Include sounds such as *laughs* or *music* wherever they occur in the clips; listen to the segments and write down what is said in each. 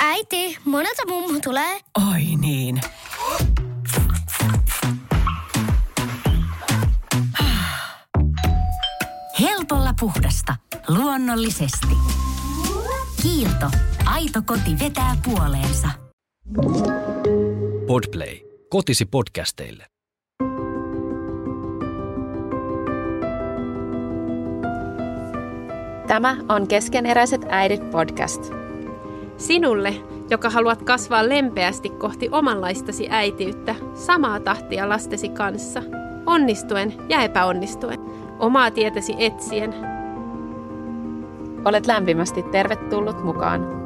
Äiti, monelta mummu tulee? Oi niin. Helpolla puhdasta. Luonnollisesti. Kiilto. Aito koti vetää puoleensa. Podplay. Kotisi podcasteille. Tämä on Keskeneräiset äidit podcast. Sinulle, joka haluat kasvaa lempeästi kohti omanlaistasi äitiyttä, samaa tahtia lastesi kanssa, onnistuen ja epäonnistuen, omaa tietäsi etsien. Olet lämpimästi tervetullut mukaan.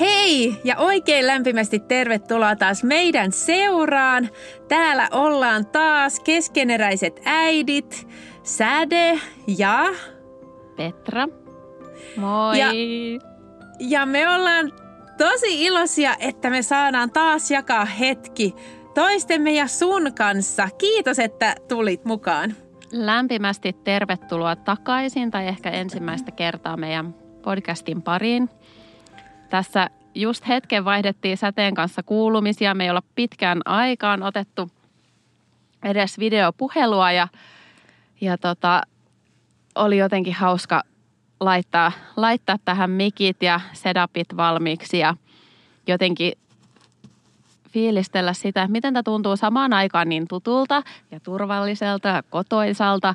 Hei ja oikein lämpimästi tervetuloa taas meidän seuraan. Täällä ollaan taas keskeneräiset äidit, Säde ja... Petra. Moi. Ja, ja me ollaan tosi iloisia, että me saadaan taas jakaa hetki toistemme ja sun kanssa. Kiitos, että tulit mukaan. Lämpimästi tervetuloa takaisin tai ehkä ensimmäistä kertaa meidän podcastin pariin. Tässä just hetken vaihdettiin säteen kanssa kuulumisia. Me ei olla pitkään aikaan otettu edes videopuhelua ja, ja tota, oli jotenkin hauska laittaa, laittaa tähän mikit ja setupit valmiiksi ja jotenkin fiilistellä sitä, että miten tämä tuntuu samaan aikaan niin tutulta ja turvalliselta ja kotoisalta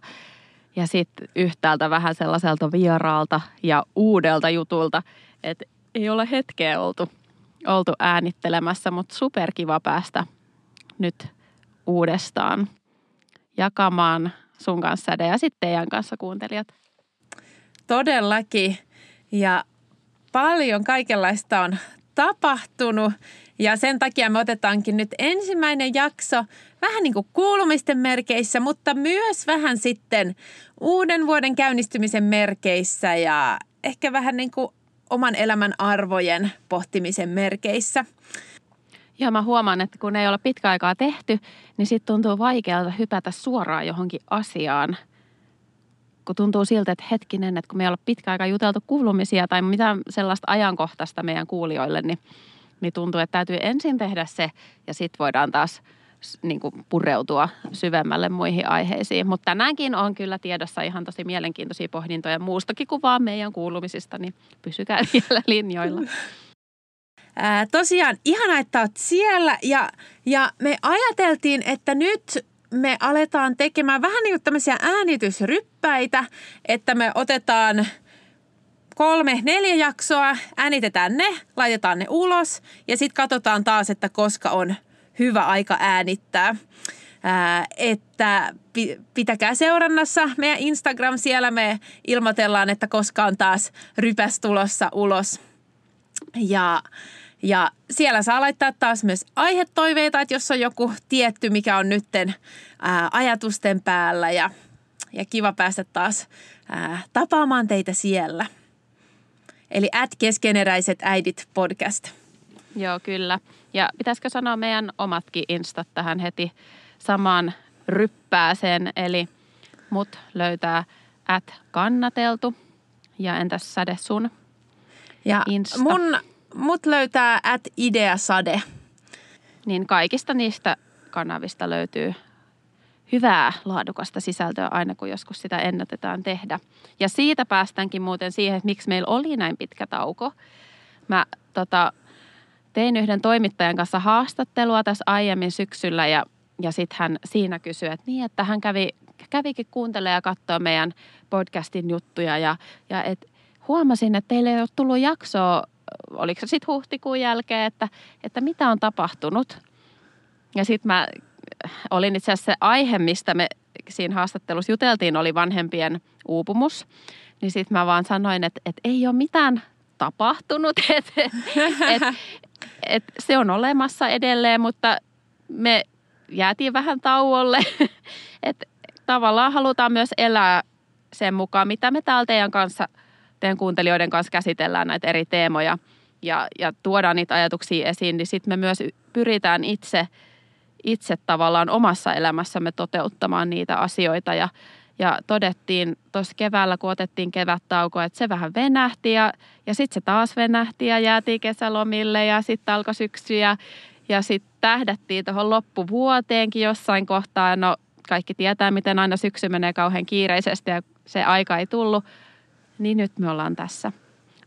ja sitten yhtäältä vähän sellaiselta vieraalta ja uudelta jutulta, että ei ole hetkeä oltu, oltu äänittelemässä, mutta superkiva päästä nyt uudestaan jakamaan sun kanssa ja sitten teidän kanssa kuuntelijat. Todellakin. Ja paljon kaikenlaista on tapahtunut ja sen takia me otetaankin nyt ensimmäinen jakso vähän niin kuin kuulumisten merkeissä, mutta myös vähän sitten uuden vuoden käynnistymisen merkeissä ja ehkä vähän niin kuin oman elämän arvojen pohtimisen merkeissä. Ja mä huomaan, että kun ei ole pitkä aikaa tehty, niin sitten tuntuu vaikealta hypätä suoraan johonkin asiaan. Kun tuntuu siltä, että hetkinen, että kun me ei ole pitkä aikaa juteltu kuulumisia tai mitä sellaista ajankohtaista meidän kuulijoille, niin, niin tuntuu, että täytyy ensin tehdä se ja sitten voidaan taas niin kuin pureutua syvemmälle muihin aiheisiin. Mutta tänäänkin on kyllä tiedossa ihan tosi mielenkiintoisia pohdintoja muustakin kuin vaan meidän kuulumisista, niin pysykää *laughs* vielä linjoilla. Ää, tosiaan ihana, että olet siellä ja, ja me ajateltiin, että nyt me aletaan tekemään vähän niin kuin tämmöisiä äänitysryppäitä, että me otetaan kolme, neljä jaksoa, äänitetään ne, laitetaan ne ulos ja sitten katsotaan taas, että koska on hyvä aika äänittää. Ää, että pitäkää seurannassa meidän Instagram, siellä me ilmoitellaan, että koska on taas rypäs tulossa ulos. Ja ja siellä saa laittaa taas myös aihetoiveita, että jos on joku tietty, mikä on nytten ää, ajatusten päällä ja, ja kiva päästä taas ää, tapaamaan teitä siellä. Eli at keskeneräiset äidit podcast. Joo, kyllä. Ja pitäisikö sanoa meidän omatkin instat tähän heti samaan ryppääseen, eli mut löytää at kannateltu. Ja entäs Säde sun ja Insta? mun mut löytää at ideasade. Niin kaikista niistä kanavista löytyy hyvää laadukasta sisältöä aina, kun joskus sitä ennätetään tehdä. Ja siitä päästäänkin muuten siihen, että miksi meillä oli näin pitkä tauko. Mä tota, tein yhden toimittajan kanssa haastattelua tässä aiemmin syksyllä ja, ja sitten hän siinä kysyi, että niin, että hän kävi, kävikin kuuntelemaan ja katsoa meidän podcastin juttuja ja, ja et huomasin, että teille ei ole tullut jaksoa oliko se sitten huhtikuun jälkeen, että, että mitä on tapahtunut. Ja sitten mä olin itse asiassa se aihe, mistä me siinä haastattelussa juteltiin, oli vanhempien uupumus. Niin sitten mä vaan sanoin, että, että ei ole mitään tapahtunut, *laughs* että et, se on olemassa edelleen, mutta me jäätiin vähän tauolle. *laughs* että tavallaan halutaan myös elää sen mukaan, mitä me täällä teidän kanssa – teidän kuuntelijoiden kanssa käsitellään näitä eri teemoja ja, ja tuodaan niitä ajatuksia esiin, niin sitten me myös pyritään itse, itse tavallaan omassa elämässämme toteuttamaan niitä asioita ja, Ja todettiin tuossa keväällä, kun otettiin kevättauko, että se vähän venähti ja, ja sitten se taas venähti ja jäätiin kesälomille ja sitten alkoi syksy ja, sitten tähdättiin tuohon loppuvuoteenkin jossain kohtaa. No kaikki tietää, miten aina syksy menee kauhean kiireisesti ja se aika ei tullut. Niin nyt me ollaan tässä.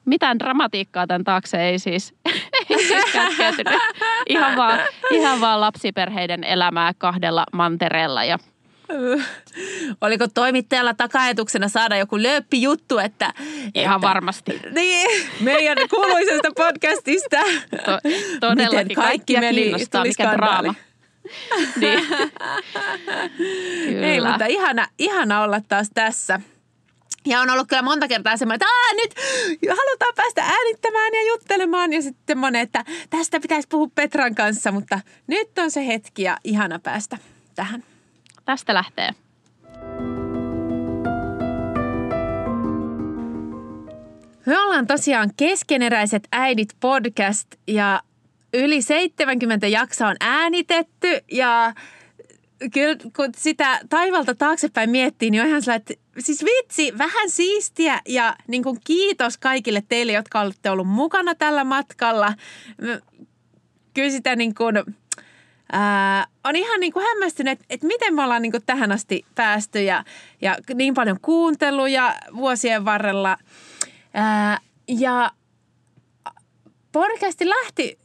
Mitään dramatiikkaa tämän taakse ei siis, *laughs* ei siis. Ihan vaan, ihan vaan lapsiperheiden elämää kahdella mantereella ja Oliko toimittajalla takajatuksena saada joku lööppijuttu, että... Ihan että, varmasti. Niin, meidän kuuluisesta podcastista. To, todellakin Miten kaikki meni, tuli mikä draama. *laughs* niin. Ei, mutta ihana, ihana olla taas tässä. Ja on ollut kyllä monta kertaa semmoinen, että Aa, nyt halutaan päästä äänittämään ja juttelemaan. Ja sitten monen, että tästä pitäisi puhua Petran kanssa, mutta nyt on se hetki ja ihana päästä tähän. Tästä lähtee. Me ollaan tosiaan Keskeneräiset äidit podcast ja yli 70 jaksoa on äänitetty ja kyllä kun sitä taivalta taaksepäin miettii, niin on ihan sellainen, että siis vitsi, vähän siistiä ja niin kuin kiitos kaikille teille, jotka olette ollut mukana tällä matkalla. Kyllä sitä niin kuin, ää, on ihan niin kuin hämmästynyt, että, että miten me ollaan niin kuin tähän asti päästy ja, ja niin paljon kuunteluja vuosien varrella. Ää, ja podcasti lähti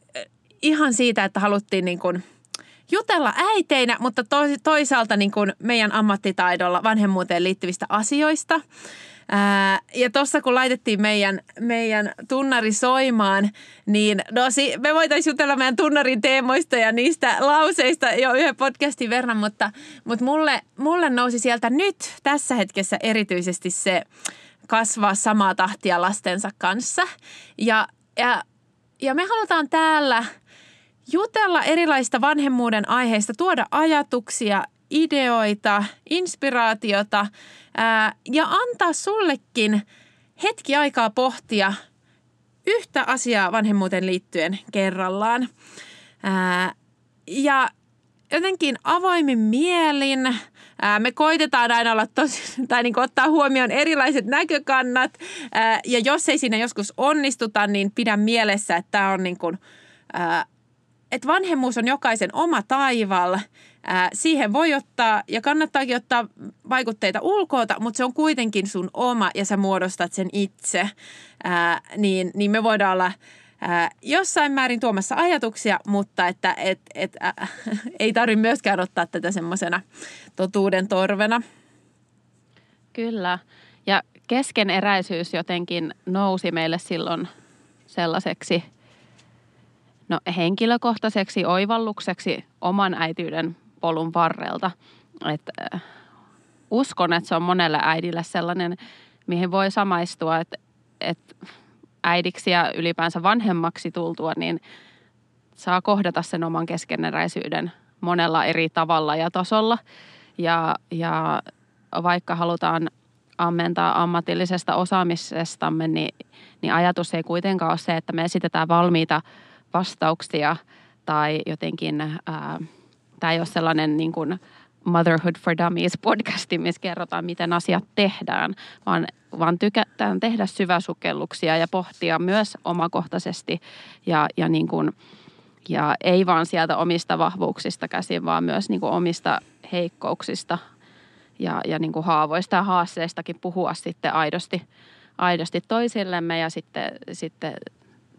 ihan siitä, että haluttiin niin kuin jutella äiteinä, mutta toisaalta niin kuin meidän ammattitaidolla vanhemmuuteen liittyvistä asioista. Ää, ja tuossa kun laitettiin meidän, meidän tunnari soimaan, niin no, me voitaisiin jutella meidän tunnarin teemoista ja niistä lauseista jo yhden podcastin verran, mutta, mutta mulle, mulle nousi sieltä nyt tässä hetkessä erityisesti se kasvaa samaa tahtia lastensa kanssa. Ja, ja, ja me halutaan täällä jutella erilaista vanhemmuuden aiheista, tuoda ajatuksia, ideoita, inspiraatiota ää, ja antaa sullekin hetki aikaa pohtia yhtä asiaa vanhemmuuteen liittyen kerrallaan. Ää, ja jotenkin avoimin mielin. Ää, me koitetaan aina olla tosi, *laughs* tai niin ottaa huomioon erilaiset näkökannat. Ää, ja jos ei siinä joskus onnistuta, niin pidä mielessä, että tämä on niin kuin, ää, että vanhemmuus on jokaisen oma taival. Ää, siihen voi ottaa ja kannattaakin ottaa vaikutteita ulkoota, mutta se on kuitenkin sun oma ja sä muodostat sen itse. Ää, niin, niin me voidaan olla ää, jossain määrin tuomassa ajatuksia, mutta että et, et, äh, *laughs* ei tarvitse myöskään ottaa tätä semmoisena totuuden torvena. Kyllä. Ja keskeneräisyys jotenkin nousi meille silloin sellaiseksi – no, henkilökohtaiseksi oivallukseksi oman äityyden polun varrelta. Et, äh, uskon, että se on monelle äidille sellainen, mihin voi samaistua, että, että äidiksi ja ylipäänsä vanhemmaksi tultua, niin saa kohdata sen oman keskeneräisyyden monella eri tavalla ja tasolla. Ja, ja vaikka halutaan ammentaa ammatillisesta osaamisestamme, niin, niin ajatus ei kuitenkaan ole se, että me esitetään valmiita vastauksia tai jotenkin, ää, tämä ei ole sellainen niin kuin Motherhood for Dummies podcasti, missä kerrotaan, miten asiat tehdään, vaan, vaan tykätään tehdä syväsukelluksia ja pohtia myös omakohtaisesti ja, ja, niin kuin, ja ei vaan sieltä omista vahvuuksista käsin, vaan myös niin kuin omista heikkouksista ja, ja niin kuin haavoista ja haasteistakin puhua sitten aidosti, aidosti toisillemme ja sitten, sitten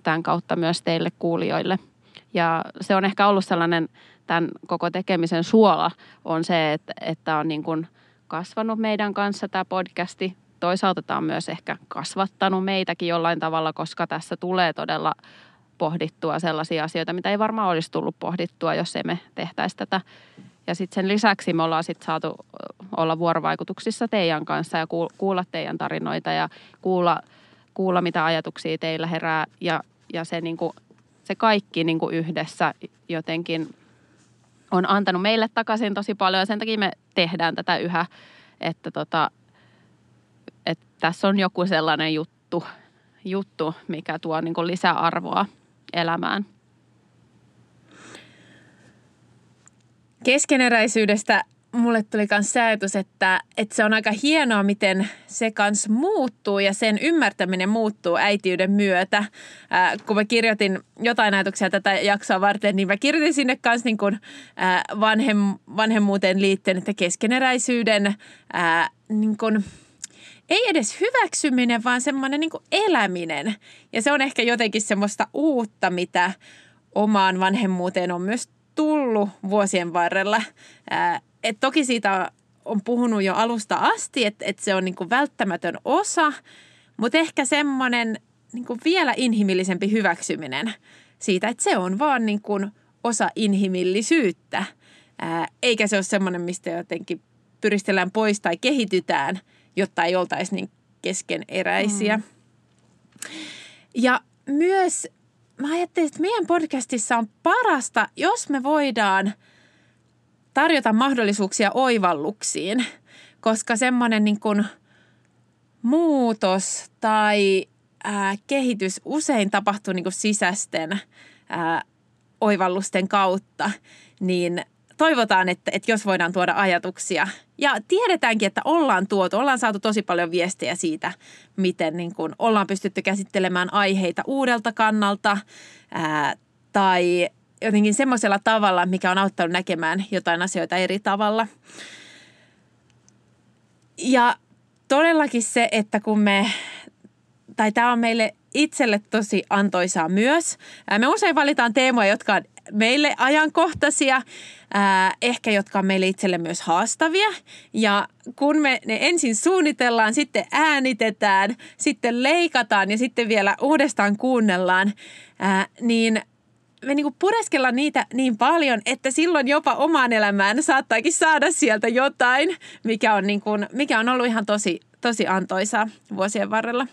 tämän kautta myös teille kuulijoille. Ja se on ehkä ollut sellainen tämän koko tekemisen suola on se, että, että on niin kuin kasvanut meidän kanssa tämä podcasti. Toisaalta tämä on myös ehkä kasvattanut meitäkin jollain tavalla, koska tässä tulee todella pohdittua sellaisia asioita, mitä ei varmaan olisi tullut pohdittua, jos emme tehtäisi tätä. Ja sitten sen lisäksi me ollaan sitten saatu olla vuorovaikutuksissa teidän kanssa ja kuulla teidän tarinoita ja kuulla, kuulla mitä ajatuksia teillä herää. Ja ja se, niin kuin, se kaikki niin kuin yhdessä jotenkin on antanut meille takaisin tosi paljon ja sen takia me tehdään tätä yhä, että, tota, että tässä on joku sellainen juttu, juttu mikä tuo niin kuin lisäarvoa elämään. Keskeneräisyydestä mulle tuli myös se ajatus, että, että se on aika hienoa, miten se kans muuttuu ja sen ymmärtäminen muuttuu äitiyden myötä. Ää, kun mä kirjoitin jotain ajatuksia tätä jaksoa varten, niin mä kirjoitin sinne kanssa niin kuin, ää, vanhem, vanhemmuuteen liittyen, että keskeneräisyyden ää, niin kuin, ei edes hyväksyminen, vaan semmoinen niin eläminen. Ja se on ehkä jotenkin semmoista uutta, mitä omaan vanhemmuuteen on myös tullut vuosien varrella. Ää, et toki siitä on puhunut jo alusta asti, että, että se on niin kuin välttämätön osa, mutta ehkä semmoinen niin kuin vielä inhimillisempi hyväksyminen siitä, että se on vaan niin kuin osa inhimillisyyttä, ää, eikä se ole semmoinen, mistä jotenkin pyristellään pois tai kehitytään, jotta ei oltaisi niin keskeneräisiä. Mm. Ja myös mä ajattelin, että meidän podcastissa on parasta, jos me voidaan tarjota mahdollisuuksia oivalluksiin, koska semmoinen niin kuin muutos tai ää, kehitys usein tapahtuu niin kuin sisäisten ää, oivallusten kautta, niin toivotaan, että, että jos voidaan tuoda ajatuksia. Ja tiedetäänkin, että ollaan tuotu, ollaan saatu tosi paljon viestejä siitä, miten niin kuin ollaan pystytty käsittelemään aiheita uudelta kannalta ää, tai jotenkin semmoisella tavalla, mikä on auttanut näkemään jotain asioita eri tavalla. Ja todellakin se, että kun me, tai tämä on meille itselle tosi antoisaa myös. Me usein valitaan teemoja, jotka on meille ajankohtaisia, ehkä jotka on meille itselle myös haastavia. Ja kun me ne ensin suunnitellaan, sitten äänitetään, sitten leikataan ja sitten vielä uudestaan kuunnellaan, niin me niinku pureskellaan niitä niin paljon, että silloin jopa omaan elämään saattaakin saada sieltä jotain, mikä on, niinku, mikä on ollut ihan tosi, tosi antoisaa vuosien varrella.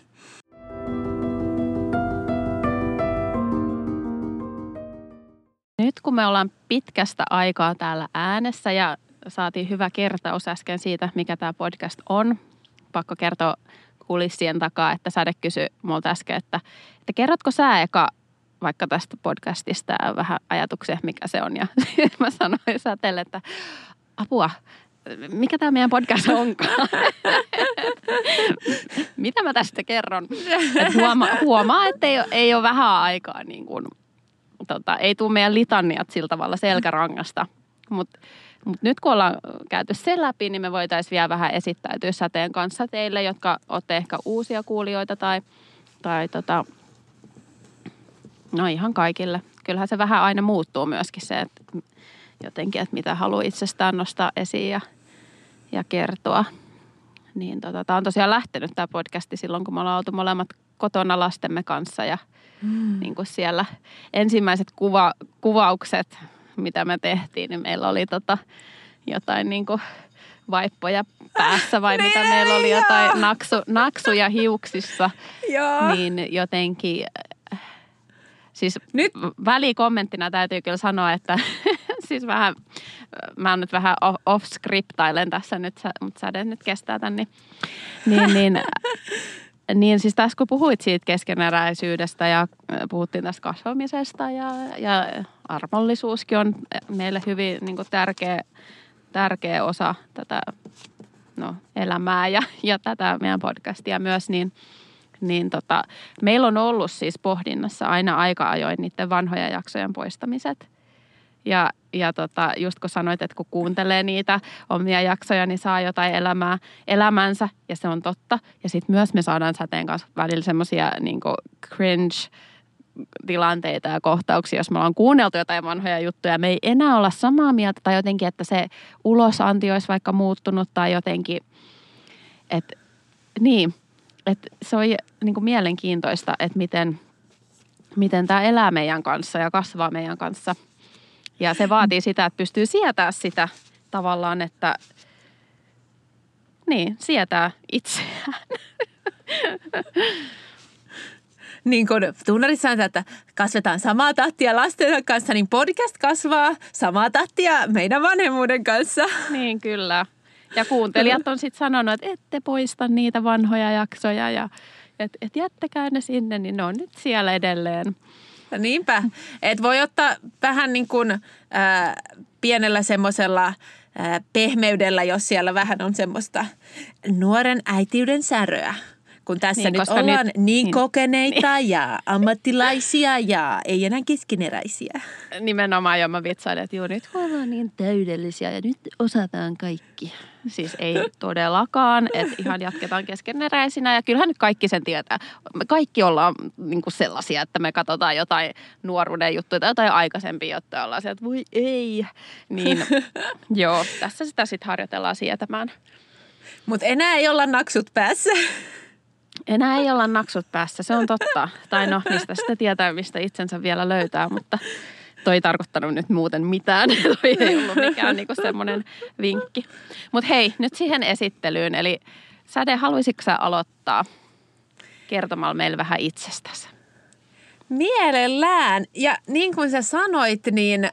Nyt kun me ollaan pitkästä aikaa täällä äänessä ja saatiin hyvä kertaus äsken siitä, mikä tämä podcast on. Pakko kertoa kulissien takaa, että Säde kysyi multa äsken, että, että kerrotko sä eka vaikka tästä podcastista vähän ajatuksia, mikä se on. Ja *laughs* mä sanoin Säteelle, että apua, mikä tämä meidän podcast onkaan? *laughs* Mitä mä tästä kerron? Et huomaa, huomaa, että ei, ei ole vähän aikaa niin kuin tota, ei tule meidän litaniat sillä tavalla selkärangasta. Mutta mut nyt kun ollaan käyty sen läpi, niin me voitaisiin vielä vähän esittäytyä säteen kanssa teille, jotka olette ehkä uusia kuulijoita tai, tai tota, no ihan kaikille. Kyllähän se vähän aina muuttuu myöskin se, että jotenkin, että mitä haluaa itsestään nostaa esiin ja, ja kertoa. Niin tota, tämä on tosiaan lähtenyt tämä podcasti silloin, kun me ollaan oltu molemmat kotona lastemme kanssa ja – mm. niin kuin siellä ensimmäiset kuva, kuvaukset, mitä me tehtiin, niin meillä oli tota, jotain niin kuin vaippoja päässä vai *laughs* mitä meillä oli jotain naksu, naksuja hiuksissa. *laughs* Niin jotenkin, siis nyt välikommenttina täytyy kyllä sanoa, että *laughs* siis vähän, mä oon nyt vähän off-scriptailen tässä nyt, mutta säde nyt kestää tän, niin, niin, niin *laughs* niin siis tässä kun puhuit siitä keskeneräisyydestä ja puhuttiin tästä kasvamisesta ja, ja armollisuuskin on meille hyvin niin kuin tärkeä, tärkeä osa tätä no, elämää ja, ja tätä meidän podcastia myös, niin, niin tota, meillä on ollut siis pohdinnassa aina aika ajoin niiden vanhoja jaksojen poistamiset – ja, ja tota, just kun sanoit, että kun kuuntelee niitä omia jaksoja, niin saa jotain elämää, elämänsä ja se on totta. Ja sitten myös me saadaan säteen kanssa välillä semmoisia niin cringe tilanteita ja kohtauksia, jos me ollaan kuunneltu jotain vanhoja juttuja, me ei enää olla samaa mieltä tai jotenkin, että se ulosanti olisi vaikka muuttunut tai jotenkin, että niin, että se on niin kuin mielenkiintoista, että miten, miten tämä elää meidän kanssa ja kasvaa meidän kanssa – ja se vaatii sitä, että pystyy sietää sitä tavallaan, että niin, sietää itseään. *laughs* niin kuin tunnarit sanotaan, että kasvetaan samaa tahtia lasten kanssa, niin podcast kasvaa samaa tahtia meidän vanhemmuuden kanssa. Niin, kyllä. Ja kuuntelijat on sitten sanonut, että ette poista niitä vanhoja jaksoja ja että et jättäkää ne sinne, niin ne on nyt siellä edelleen. Niinpä. Et voi ottaa vähän niin kuin, äh, pienellä semmoisella ää, pehmeydellä, jos siellä vähän on semmoista nuoren äitiyden säröä. Kun tässä Niin, nyt ollaan nyt- niin, niin niin. kokeneita ja ammattilaisia ja ei enää keskeneräisiä. Nimenomaan jo mä vitsailin, että juu, nyt ollaan niin täydellisiä ja nyt osataan kaikki. Siis ei todellakaan, että ihan jatketaan keskeneräisinä ja kyllähän nyt kaikki sen tietää. Me kaikki ollaan niin kuin sellaisia, että me katsotaan jotain nuoruuden juttuja tai jotain aikaisempia juttuja, ollaan sieltä, että voi ei. Niin *laughs* joo, tässä sitä sitten harjoitellaan sietämään. Mutta enää ei olla naksut päässä. Enää ei olla naksut päässä, se on totta. Tai no, mistä sitä tietää, mistä itsensä vielä löytää, mutta toi ei tarkoittanut nyt muuten mitään. *laughs* toi ei ollut mikään niinku semmoinen vinkki. Mutta hei, nyt siihen esittelyyn. Eli Säde, haluaisitko sä aloittaa kertomalla meille vähän itsestäsi? Mielellään. Ja niin kuin sä sanoit, niin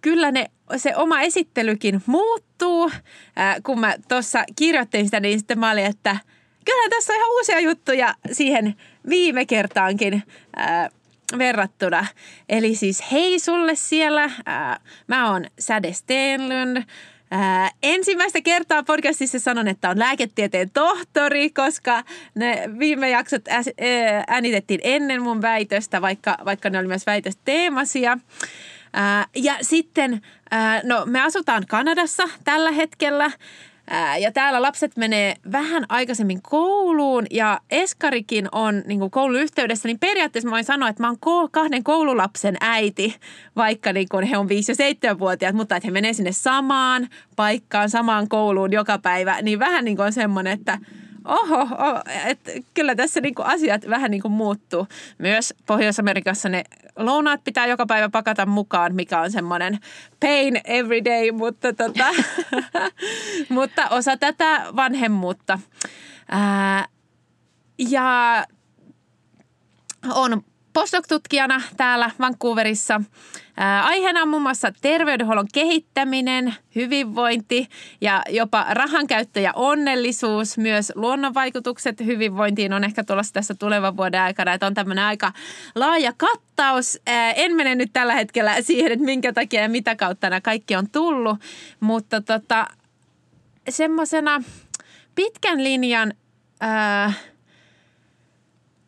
kyllä ne, se oma esittelykin muuttuu. Ää, kun mä tuossa kirjoittelin sitä, niin sitten mä olin, että kyllä tässä on ihan uusia juttuja siihen viime kertaankin ää, verrattuna. Eli siis hei sulle siellä. Ää, mä oon Säde Stenlund. Ää, ensimmäistä kertaa podcastissa sanon, että on lääketieteen tohtori, koska ne viime jaksot äänitettiin ennen mun väitöstä, vaikka, vaikka ne oli myös väitösteemasia. Ää, ja sitten, ää, no me asutaan Kanadassa tällä hetkellä. Ja täällä lapset menee vähän aikaisemmin kouluun ja Eskarikin on niin kuin koulun yhteydessä, niin periaatteessa mä voin sanoa, että mä oon kahden koululapsen äiti, vaikka niin kuin he on 5- ja 7-vuotiaat, mutta että he menee sinne samaan paikkaan, samaan kouluun joka päivä, niin vähän niin kuin on semmoinen, että oho, oh, että kyllä tässä niin kuin asiat vähän niin kuin muuttuu. Myös Pohjois-Amerikassa ne lounaat pitää joka päivä pakata mukaan, mikä on semmoinen pain every day, mutta, tota, *laughs* mutta osa tätä vanhemmuutta. Ää, ja on postdoc-tutkijana täällä Vancouverissa. Ää, aiheena on muun muassa terveydenhuollon kehittäminen, hyvinvointi ja jopa rahankäyttö ja onnellisuus. Myös luonnonvaikutukset hyvinvointiin on ehkä tulossa tässä tulevan vuoden aikana. Että on tämmöinen aika laaja kattaus. Ää, en mene nyt tällä hetkellä siihen, että minkä takia ja mitä kautta nämä kaikki on tullut. Mutta tota, semmoisena pitkän linjan... Ää,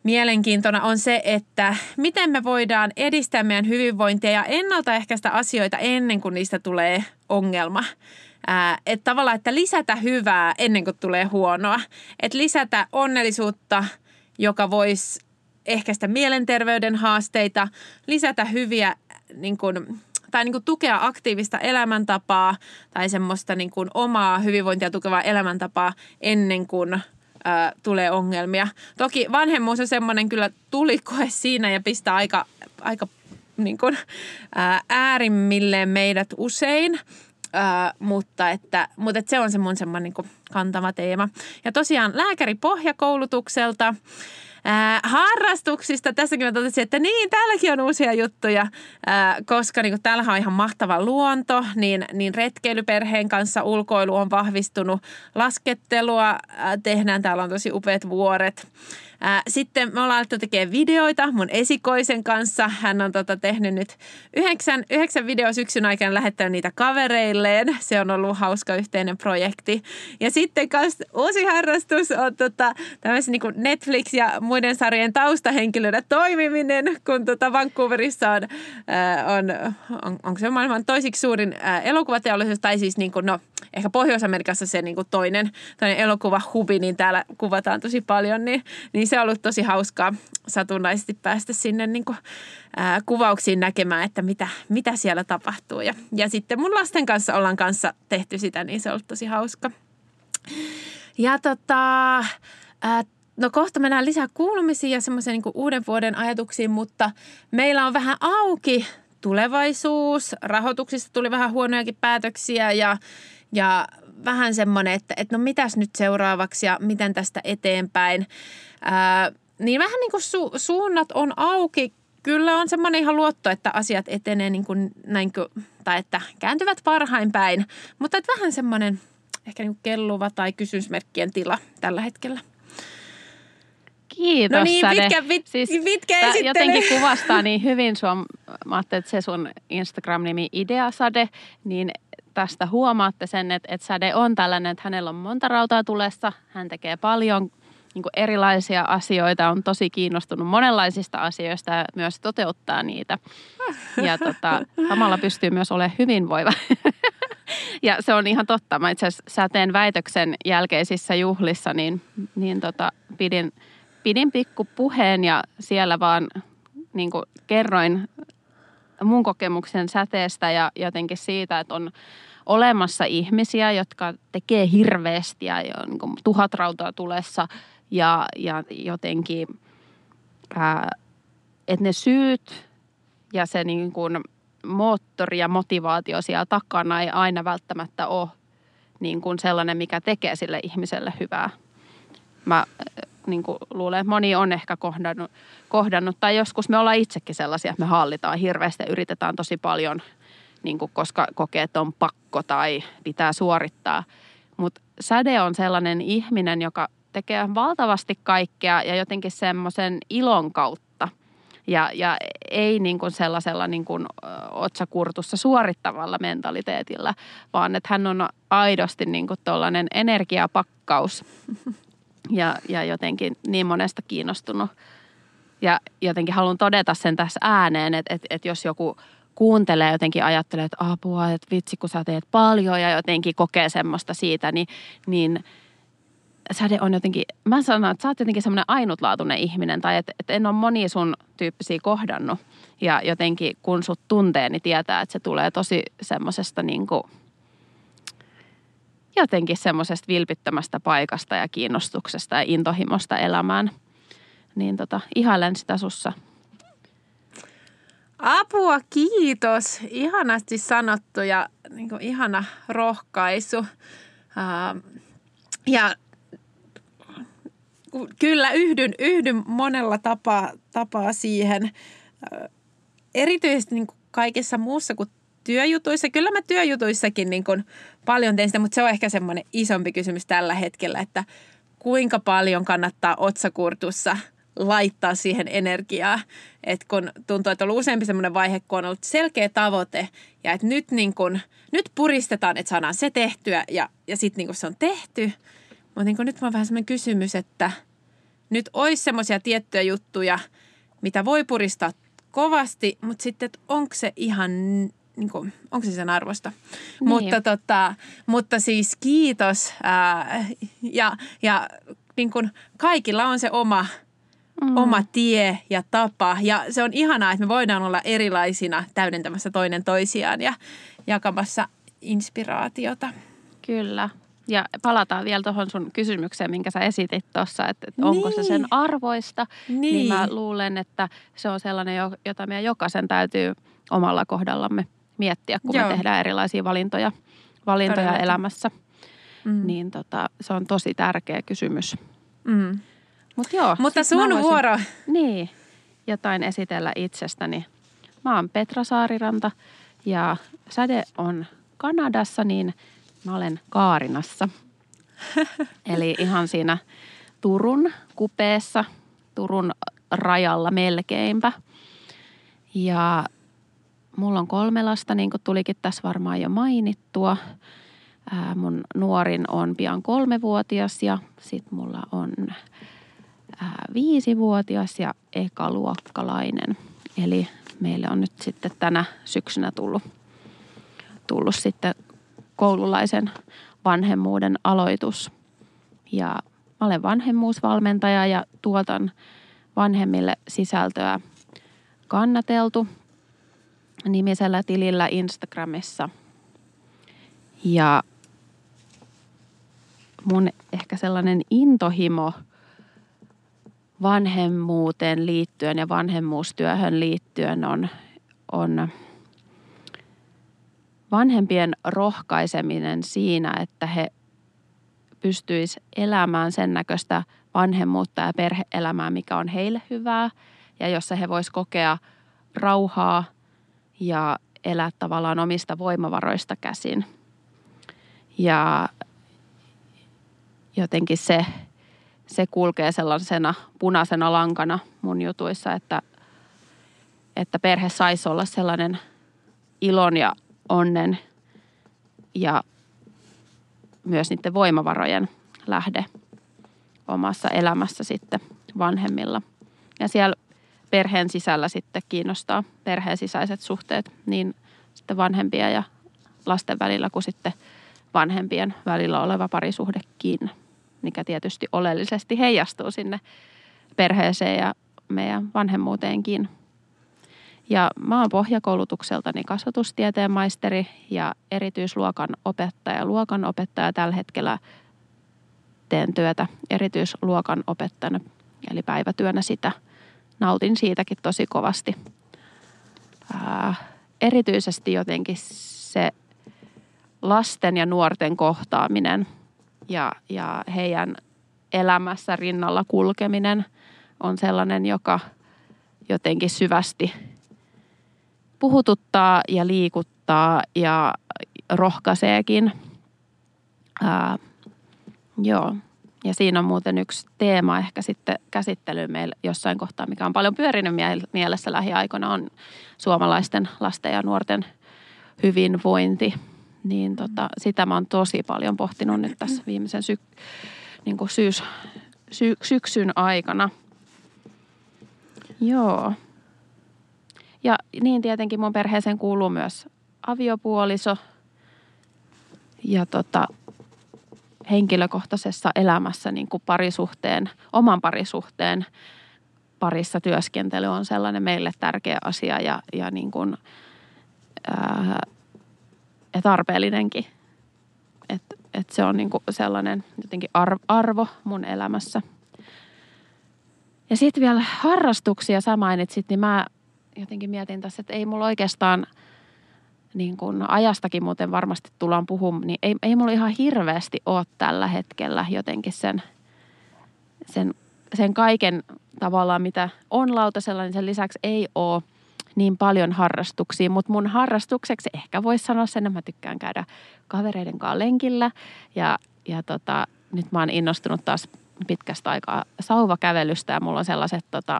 mielenkiintona on se, että miten me voidaan edistää meidän hyvinvointia ja ennaltaehkäistä asioita ennen kuin niistä tulee ongelma. Että tavallaan, että lisätä hyvää ennen kuin tulee huonoa. Että lisätä onnellisuutta, joka voisi ehkäistä mielenterveyden haasteita, lisätä hyviä niin kuin, tai niin kuin tukea aktiivista elämäntapaa tai semmoista niin kuin omaa hyvinvointia tukevaa elämäntapaa ennen kuin ää, tulee ongelmia. Toki vanhemmuus on semmoinen kyllä tulikoe siinä ja pistää aika, aika niin kuin, ää, äärimmilleen meidät usein. Ää, mutta että, mutta että se on se mun semmoinen niin kantava teema. Ja tosiaan lääkäri pohjakoulutukselta. Ää, harrastuksista, tässäkin mä totesin, että niin, täälläkin on uusia juttuja, ää, koska niin täällähän on ihan mahtava luonto, niin, niin retkeilyperheen kanssa ulkoilu on vahvistunut, laskettelua ää, tehdään, täällä on tosi upeat vuoret. Sitten me ollaan alettu tekemään videoita mun esikoisen kanssa. Hän on tota, tehnyt nyt yhdeksän, yhdeksän video syksyn aikana lähettänyt niitä kavereilleen. Se on ollut hauska yhteinen projekti. Ja sitten kans uusi harrastus on tota, tämmöisen niin Netflix ja muiden sarjojen taustahenkilönä toimiminen, kun tota Vancouverissa on, ää, on, on, onko se maailman toisiksi suurin ää, elokuvateollisuus, tai siis niin kuin, no, ehkä Pohjois-Amerikassa se niin kuin toinen, toinen elokuvahubi, niin täällä kuvataan tosi paljon, niin, niin se on ollut tosi hauskaa satunnaisesti päästä sinne niin kuin, ää, kuvauksiin näkemään, että mitä, mitä siellä tapahtuu. Ja, ja sitten mun lasten kanssa ollaan kanssa tehty sitä, niin se on ollut tosi hauska. Ja tota, ää, no kohta mennään lisää kuulumisiin ja semmoisen niin uuden vuoden ajatuksiin, mutta meillä on vähän auki tulevaisuus. Rahoituksista tuli vähän huonojakin päätöksiä ja, ja vähän semmoinen, että, että no mitäs nyt seuraavaksi ja miten tästä eteenpäin. Ää, niin vähän niin kuin su, suunnat on auki. Kyllä on semmoinen ihan luotto, että asiat etenee niin kuin näin kuin, tai että kääntyvät parhain päin. Mutta että vähän semmoinen ehkä niin kuin kelluva tai kysymysmerkkien tila tällä hetkellä. Kiitos No niin, pitkä- pit- pitkä tää esittely. Jotenkin kuvastaa niin hyvin sua. Mä ajattelin, että se sun Instagram-nimi Ideasade, niin tästä huomaatte sen, että, että säde on tällainen, että hänellä on monta rautaa tulessa, hän tekee paljon niin kuin erilaisia asioita, on tosi kiinnostunut monenlaisista asioista ja myös toteuttaa niitä. Ja tota, samalla pystyy myös olemaan hyvinvoiva. *laughs* ja se on ihan totta. Mä itse asiassa säteen väitöksen jälkeisissä juhlissa, niin, niin tota, pidin, pidin pikku puheen ja siellä vaan niin kuin kerroin mun kokemuksen säteestä ja jotenkin siitä, että on olemassa ihmisiä, jotka tekee hirveästi ja niin kuin tuhat rautaa tulessa ja, ja jotenkin, ää, että ne syyt ja se niin kuin moottori ja motivaatio siellä takana ei aina välttämättä ole niin kuin sellainen, mikä tekee sille ihmiselle hyvää. Mä niin kuin luulen, että moni on ehkä kohdannut, kohdannut, tai joskus me ollaan itsekin sellaisia, että me hallitaan hirveästi ja yritetään tosi paljon, niin kuin koska kokee, että on pakko tai pitää suorittaa. Mutta säde on sellainen ihminen, joka tekee valtavasti kaikkea ja jotenkin semmoisen ilon kautta. Ja, ja ei niin kuin sellaisella niin kuin otsakurtussa suorittavalla mentaliteetillä, vaan että hän on aidosti niin kuin energiapakkaus *laughs* ja, ja jotenkin niin monesta kiinnostunut. Ja jotenkin haluan todeta sen tässä ääneen, että, että, että jos joku kuuntelee jotenkin ajattelee, että apua, että vitsi kun sä teet paljon ja jotenkin kokee semmoista siitä, niin, niin säde on jotenkin, mä sanon, että sä oot jotenkin semmoinen ainutlaatuinen ihminen tai että, että en ole moni sun tyyppisiä kohdannut. Ja jotenkin kun sut tuntee, niin tietää, että se tulee tosi semmoisesta niin jotenkin semmoisesta vilpittömästä paikasta ja kiinnostuksesta ja intohimosta elämään. Niin tota, ihailen sitä sussa. Apua, kiitos. Ihanasti sanottu ja niin kuin, ihana rohkaisu. Uh, ja kyllä yhdyn, yhdyn monella tapaa, tapaa siihen. Erityisesti niin kuin kaikessa muussa kuin työjutuissa. Kyllä mä työjutuissakin niin kuin paljon teen sitä, mutta se on ehkä semmoinen isompi kysymys tällä hetkellä, että kuinka paljon kannattaa otsakurtussa laittaa siihen energiaa. Että kun tuntuu, että on ollut useampi semmoinen vaihe, kun on ollut selkeä tavoite ja että nyt, niin kun, nyt puristetaan, että saadaan se tehtyä ja, ja sitten niin se on tehty. Mutta niin nyt on vähän semmoinen kysymys, että nyt olisi semmoisia tiettyjä juttuja, mitä voi puristaa kovasti, mutta sitten, että onko se ihan niin kuin, onko se sen arvosta. Niin. Mutta, tota, mutta siis kiitos ää, ja, ja niin kuin, kaikilla on se oma, mm. oma tie ja tapa ja se on ihanaa, että me voidaan olla erilaisina täydentämässä toinen toisiaan ja jakamassa inspiraatiota. Kyllä. Ja palataan vielä tuohon sun kysymykseen, minkä sä esitit tuossa, että, että onko niin. se sen arvoista. Niin. niin mä luulen, että se on sellainen, jota meidän jokaisen täytyy omalla kohdallamme miettiä, kun Joo. me tehdään erilaisia valintoja, valintoja elämässä. Mm. Niin tota, se on tosi tärkeä kysymys. Mm. Mut joo, Mutta sun voisin, vuoro. Niin, jotain esitellä itsestäni. Mä oon Petra Saariranta ja säde on Kanadassa, niin mä olen Kaarinassa. *laughs* Eli ihan siinä Turun kupeessa, Turun rajalla melkeinpä. Ja Mulla on kolme lasta, niin kuin tulikin tässä varmaan jo mainittua. Ää, mun nuorin on pian kolmevuotias ja sitten mulla on ää, viisivuotias ja ekaluokkalainen. Eli meille on nyt sitten tänä syksynä tullut, tullut sitten koululaisen vanhemmuuden aloitus. Ja mä olen vanhemmuusvalmentaja ja tuotan vanhemmille sisältöä kannateltu nimisellä tilillä Instagramissa. Ja mun ehkä sellainen intohimo vanhemmuuteen liittyen ja vanhemmuustyöhön liittyen on, on vanhempien rohkaiseminen siinä, että he pystyis elämään sen näköistä vanhemmuutta ja perheelämää, mikä on heille hyvää ja jossa he vois kokea rauhaa – ja elää tavallaan omista voimavaroista käsin. Ja jotenkin se, se kulkee sellaisena punaisena lankana mun jutuissa, että, että perhe saisi olla sellainen ilon ja onnen ja myös niiden voimavarojen lähde omassa elämässä sitten vanhemmilla. Ja siellä perheen sisällä sitten kiinnostaa perheen sisäiset suhteet niin sitten vanhempia ja lasten välillä kuin sitten vanhempien välillä oleva parisuhdekin, mikä tietysti oleellisesti heijastuu sinne perheeseen ja meidän vanhemmuuteenkin. Ja mä oon pohjakoulutukseltani kasvatustieteen maisteri ja erityisluokan opettaja. Luokan opettaja tällä hetkellä teen työtä erityisluokan opettajana, eli päivätyönä sitä. Nautin siitäkin tosi kovasti. Ää, erityisesti jotenkin se lasten ja nuorten kohtaaminen ja, ja heidän elämässä rinnalla kulkeminen on sellainen, joka jotenkin syvästi puhututtaa ja liikuttaa ja rohkaiseekin. Ää, joo. Ja siinä on muuten yksi teema ehkä sitten käsittelyyn meillä jossain kohtaa, mikä on paljon pyörinyt mielessä lähiaikoina, on suomalaisten lasten ja nuorten hyvinvointi. Niin tota, sitä mä oon tosi paljon pohtinut nyt tässä viimeisen sy, niin kuin syys, sy, syksyn aikana. Joo. Ja niin tietenkin mun perheeseen kuuluu myös aviopuoliso. Ja tota, henkilökohtaisessa elämässä niin kuin parisuhteen, oman parisuhteen parissa työskentely on sellainen meille tärkeä asia ja, ja, niin kuin, ää, ja tarpeellinenkin. Että et se on niin kuin sellainen jotenkin arvo mun elämässä. Ja sitten vielä harrastuksia sä mainitsit, niin mä jotenkin mietin tässä, että ei mulla oikeastaan – niin kuin ajastakin muuten varmasti tullaan puhumaan, niin ei, ei mulla ihan hirveästi ole tällä hetkellä jotenkin sen, sen, sen kaiken tavallaan, mitä on lautasella, niin sen lisäksi ei ole niin paljon harrastuksia, mutta mun harrastukseksi ehkä voisi sanoa sen, että mä tykkään käydä kavereiden kanssa lenkillä ja, ja tota, nyt mä oon innostunut taas pitkästä aikaa sauvakävelystä ja mulla on sellaiset, tota,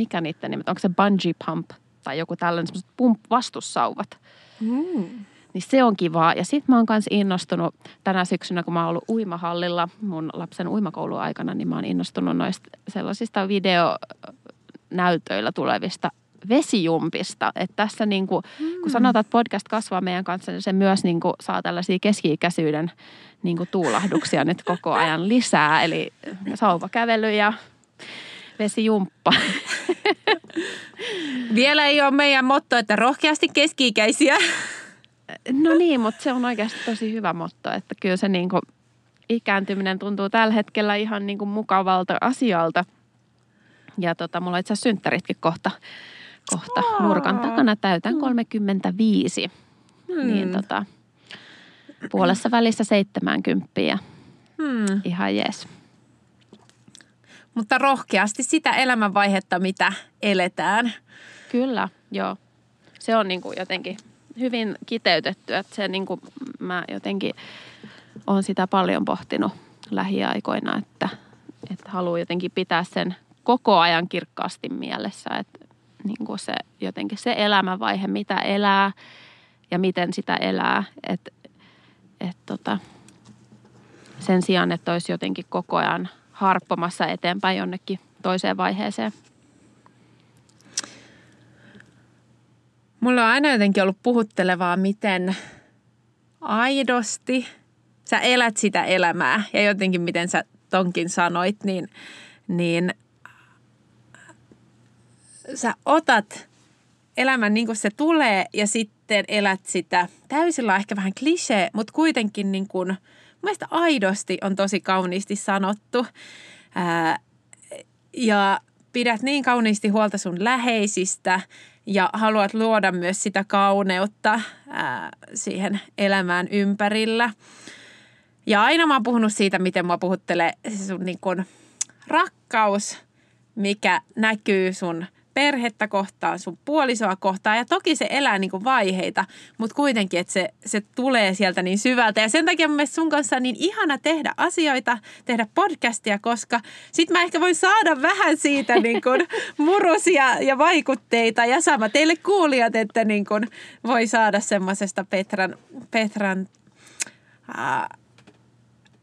mikä niiden nimet, onko se bungee pump – tai joku tällainen semmoiset pump-vastussauvat. Mm. Niin se on kivaa. Ja sitten mä oon myös innostunut tänä syksynä, kun mä oon ollut uimahallilla mun lapsen uimakouluaikana, niin mä oon innostunut noista sellaisista videonäytöillä tulevista vesijumpista. Että tässä niin kuin, mm. kun sanotaan, että podcast kasvaa meidän kanssa, niin se myös niin kuin saa tällaisia keski-ikäisyyden niin kuin tuulahduksia nyt koko ajan lisää. Eli sauvakävely ja vesijumppa. Vielä ei ole meidän motto, että rohkeasti keski-ikäisiä. No niin, mutta se on oikeasti tosi hyvä motto, että kyllä se niin kuin ikääntyminen tuntuu tällä hetkellä ihan niin kuin mukavalta asialta. Ja tota, mulla on itse asiassa synttäritkin kohta, kohta oh. nurkan takana. Täytän 35. Hmm. Niin tota, puolessa välissä 70 ja hmm. ihan jees mutta rohkeasti sitä elämänvaihetta, mitä eletään. Kyllä, joo. Se on niin kuin jotenkin hyvin kiteytetty, että se niin kuin mä jotenkin olen sitä paljon pohtinut lähiaikoina, että, että haluaa jotenkin pitää sen koko ajan kirkkaasti mielessä, että niin kuin se jotenkin se elämänvaihe, mitä elää ja miten sitä elää, että, että tota, sen sijaan, että olisi jotenkin koko ajan – harppomassa eteenpäin jonnekin toiseen vaiheeseen. Mulla on aina jotenkin ollut puhuttelevaa, miten aidosti sä elät sitä elämää ja jotenkin miten sä tonkin sanoit, niin, niin sä otat elämän niin kuin se tulee ja sitten elät sitä täysillä ehkä vähän klisee, mutta kuitenkin niin kuin – mielestä aidosti on tosi kauniisti sanottu. Ää, ja pidät niin kauniisti huolta sun läheisistä ja haluat luoda myös sitä kauneutta ää, siihen elämään ympärillä. Ja aina mä oon puhunut siitä, miten mä puhuttelee sun niin kun rakkaus, mikä näkyy sun perhettä kohtaan, sun puolisoa kohtaan. Ja toki se elää niin kuin vaiheita, mutta kuitenkin, että se, se tulee sieltä niin syvältä. Ja sen takia mun mielestä sun kanssa on niin ihana tehdä asioita, tehdä podcastia, koska sit mä ehkä voin saada vähän siitä *laughs* niin kuin murusia ja vaikutteita. Ja sama teille kuulijat, että niin kuin voi saada semmoisesta Petran, Petran ää,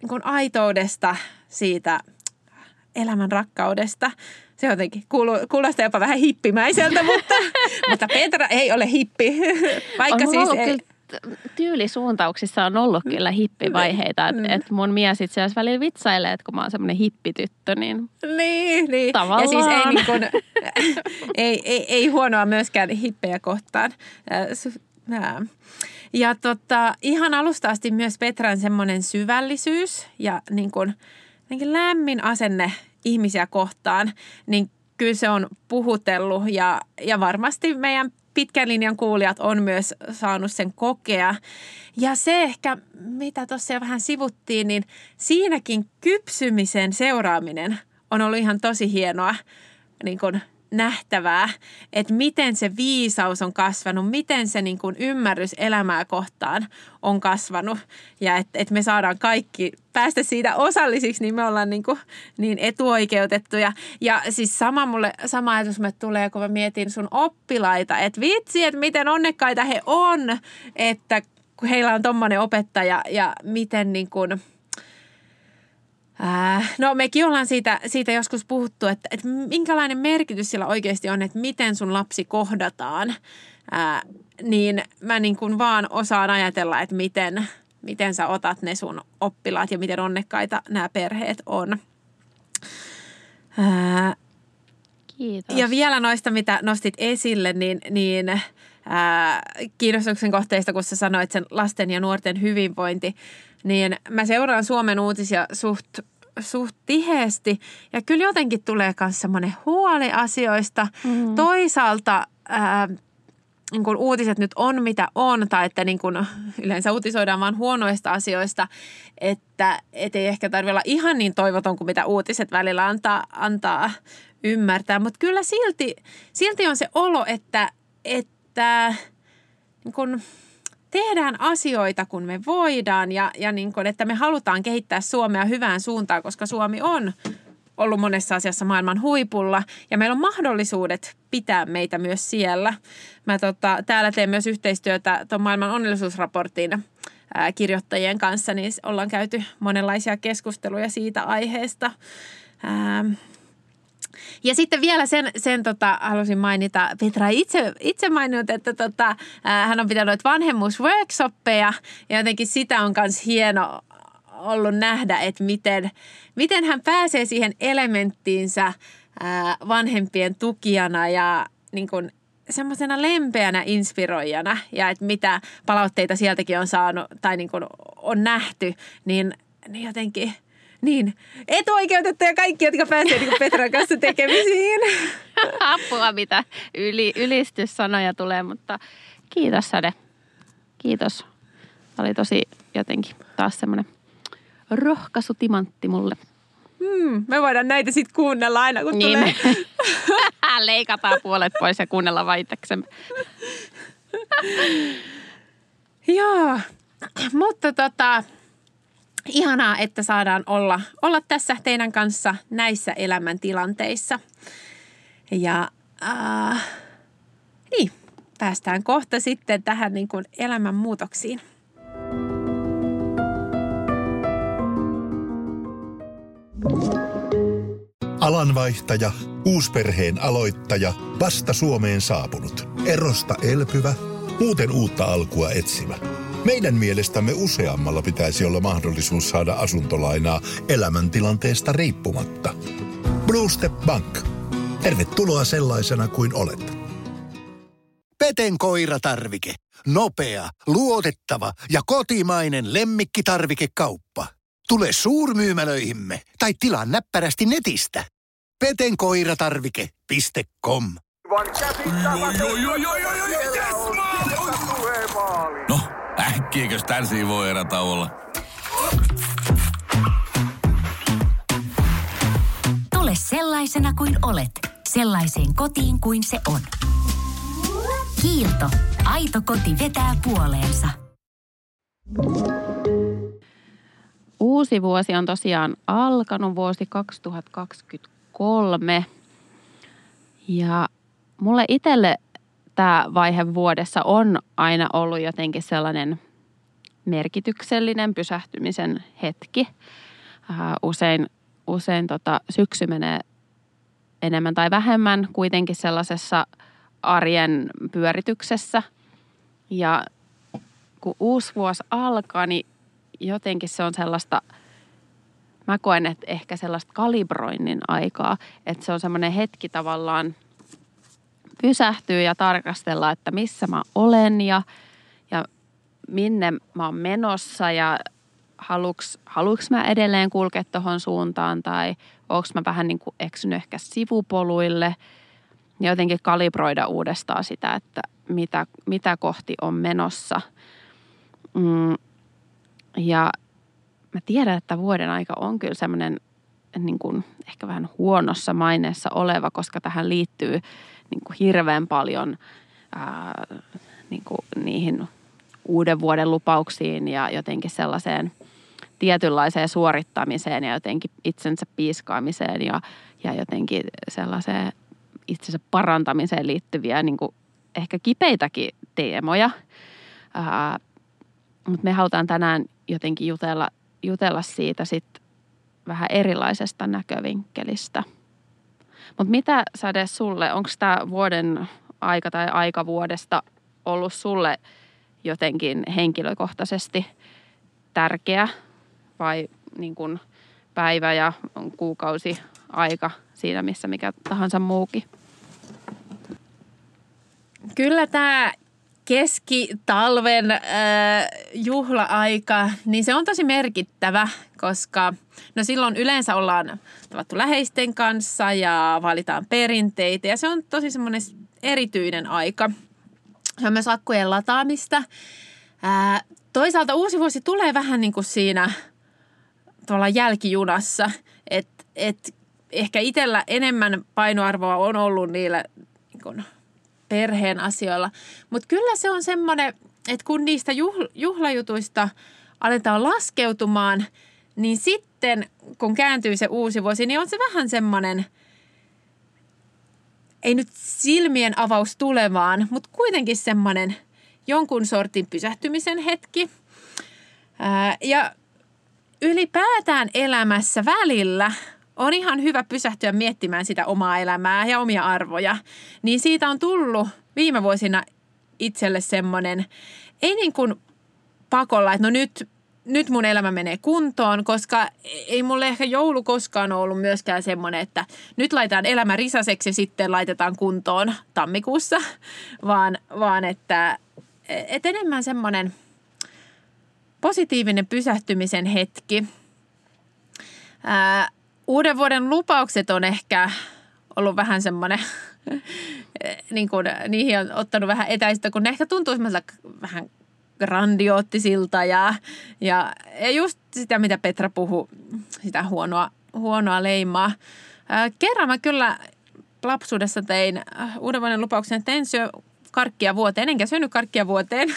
niin kuin aitoudesta siitä elämän rakkaudesta. Se jotenkin kuulostaa jopa vähän hippimäiseltä, *laughs* mutta, mutta Petra ei ole hippi. *laughs* Vaikka on siis ei, tyylisuuntauksissa on ollut kyllä hippivaiheita. Että et mun mies itse asiassa välillä vitsailee, että kun mä oon semmoinen hippityttö, niin Niin, niin. Tavallaan. Ja siis ei, niin kuin, *laughs* ei, ei, ei huonoa myöskään hippejä kohtaan. Ja tota, ihan alusta asti myös Petran semmoinen syvällisyys ja niin kuin, jotenkin lämmin asenne ihmisiä kohtaan, niin kyllä se on puhutellut ja, ja varmasti meidän pitkän linjan kuulijat on myös saanut sen kokea. Ja se ehkä, mitä tuossa jo vähän sivuttiin, niin siinäkin kypsymisen seuraaminen on ollut ihan tosi hienoa niin kuin nähtävää, että miten se viisaus on kasvanut, miten se niin kuin ymmärrys elämää kohtaan on kasvanut ja että et me saadaan kaikki päästä siitä osallisiksi, niin me ollaan niin, kuin niin etuoikeutettuja. Ja siis sama, mulle, sama ajatus mulle tulee, kun mä mietin sun oppilaita, että vitsi, että miten onnekkaita he on, että kun heillä on tommonen opettaja ja miten niin kuin – Äh, no mekin ollaan siitä, siitä joskus puhuttu, että, että minkälainen merkitys sillä oikeasti on, että miten sun lapsi kohdataan. Äh, niin mä niin kuin vaan osaan ajatella, että miten, miten sä otat ne sun oppilaat ja miten onnekkaita nämä perheet on. Äh, kiitos. ja vielä noista, mitä nostit esille, niin, niin ää, kiinnostuksen kohteista, kun sä sanoit sen lasten ja nuorten hyvinvointi, niin mä seuraan Suomen uutisia suht, suht tiheesti. Ja kyllä jotenkin tulee myös semmoinen huoli asioista. Mm. Toisaalta ää, niin kun uutiset nyt on mitä on, tai että niin kun yleensä uutisoidaan vain huonoista asioista, että et ei ehkä tarvitse olla ihan niin toivoton kuin mitä uutiset välillä antaa, antaa ymmärtää. Mutta kyllä silti, silti on se olo, että, että niin kun tehdään asioita, kun me voidaan ja, ja niin kun, että me halutaan kehittää Suomea hyvään suuntaan, koska Suomi on ollut monessa asiassa maailman huipulla ja meillä on mahdollisuudet pitää meitä myös siellä. Mä tota, täällä teen myös yhteistyötä tuon maailman onnellisuusraportin ää, kirjoittajien kanssa, niin ollaan käyty monenlaisia keskusteluja siitä aiheesta. Ää, ja sitten vielä sen, sen tota, halusin mainita, Petra itse, itse maininnut, että tota, ää, hän on pitänyt vanhemmuusworkshoppeja. Ja jotenkin sitä on myös hieno ollut nähdä, että miten, miten hän pääsee siihen elementtiinsä ää, vanhempien tukijana ja niin kuin, semmoisena lempeänä inspiroijana. Ja että mitä palautteita sieltäkin on saanut tai niin kuin on nähty, niin, niin jotenkin – niin, etuoikeutettuja kaikki, jotka pääsee niin Petran kanssa tekemisiin. *laughs* Apua, mitä yli, ylistyssanoja tulee, mutta kiitos Sade. Kiitos. Tämä oli tosi jotenkin taas semmoinen rohkaisu timantti mulle. Hmm, me voidaan näitä sitten kuunnella aina, kun Niin tulee. *laughs* leikataan puolet pois ja kuunnella itseksemme. *laughs* Joo, mutta tota, ihanaa, että saadaan olla, olla tässä teidän kanssa näissä elämäntilanteissa. Ja äh, niin, päästään kohta sitten tähän niin kuin elämänmuutoksiin. Alanvaihtaja, uusperheen aloittaja, vasta Suomeen saapunut, erosta elpyvä, muuten uutta alkua etsimä. Meidän mielestämme useammalla pitäisi olla mahdollisuus saada asuntolainaa elämäntilanteesta riippumatta. Blue Step Bank. Tervetuloa sellaisena kuin olet. Peten koiratarvike. Nopea, luotettava ja kotimainen lemmikkitarvikekauppa. Tule suurmyymälöihimme tai tilaa näppärästi netistä. petenkoiratarvike.com No, äkkiäkös tän voi erätauolla? Tule sellaisena kuin olet, Sellaiseen kotiin kuin se on. Kiilto. Aito koti vetää puoleensa. Uusi vuosi on tosiaan alkanut, vuosi 2023. Ja mulle itselle tämä vaihe vuodessa on aina ollut jotenkin sellainen merkityksellinen pysähtymisen hetki. Ää, usein usein tota, syksy menee enemmän tai vähemmän kuitenkin sellaisessa arjen pyörityksessä. Ja kun uusi vuosi alkaa, niin jotenkin se on sellaista, mä koen, että ehkä sellaista kalibroinnin aikaa, että se on semmoinen hetki tavallaan pysähtyä ja tarkastella, että missä mä olen ja minne mä oon menossa ja haluuks, haluuks mä edelleen kulkea tuohon suuntaan tai onko mä vähän niin kuin eksynyt ehkä sivupoluille ja jotenkin kalibroida uudestaan sitä, että mitä, mitä kohti on menossa. Mm, ja mä tiedän, että vuoden aika on kyllä semmoinen niin kuin ehkä vähän huonossa maineessa oleva, koska tähän liittyy niin kuin hirveän paljon ää, niin kuin niihin uuden vuoden lupauksiin ja jotenkin sellaiseen tietynlaiseen suorittamiseen ja jotenkin itsensä piiskaamiseen ja, ja jotenkin sellaiseen itsensä parantamiseen liittyviä niin kuin ehkä kipeitäkin teemoja. Mutta me halutaan tänään jotenkin jutella, jutella siitä sit vähän erilaisesta näkövinkkelistä. Mutta mitä Sade sulle, onko tämä vuoden aika tai aika vuodesta ollut sulle jotenkin henkilökohtaisesti tärkeä vai niin kuin päivä ja kuukausi aika siinä, missä mikä tahansa muukin? Kyllä tämä keskitalven äh, juhla-aika, niin se on tosi merkittävä, koska no silloin yleensä ollaan tavattu läheisten kanssa ja valitaan perinteitä ja se on tosi semmoinen erityinen aika. Se on myös akkujen lataamista. Äh, toisaalta uusi vuosi tulee vähän niin kuin siinä – tavallaan jälkijunassa. Että et ehkä itsellä enemmän painoarvoa on ollut niillä niin kun, perheen asioilla. Mutta kyllä se on semmoinen, että kun niistä juhl, juhlajutuista aletaan laskeutumaan, niin sitten kun kääntyy se uusi vuosi, niin on se vähän semmoinen, ei nyt silmien avaus tulevaan, mutta kuitenkin semmoinen jonkun sortin pysähtymisen hetki. Ää, ja ylipäätään elämässä välillä on ihan hyvä pysähtyä miettimään sitä omaa elämää ja omia arvoja. Niin siitä on tullut viime vuosina itselle semmoinen, ei niin kuin pakolla, että no nyt, nyt mun elämä menee kuntoon, koska ei mulle ehkä joulu koskaan ollut myöskään semmoinen, että nyt laitetaan elämä risaseksi ja sitten laitetaan kuntoon tammikuussa, *laughs* vaan, vaan että, että enemmän semmoinen – positiivinen pysähtymisen hetki. Ää, uuden vuoden lupaukset on ehkä ollut vähän semmoinen, *laughs* niin kuin, niihin on ottanut vähän etäistä, kun ne ehkä tuntuu vähän grandioottisilta ja, ja, just sitä, mitä Petra puhui, sitä huonoa, huonoa leimaa. Kerran mä kyllä lapsuudessa tein uuden vuoden lupauksen, että en syö karkkia vuoteen, enkä syönyt karkkia vuoteen.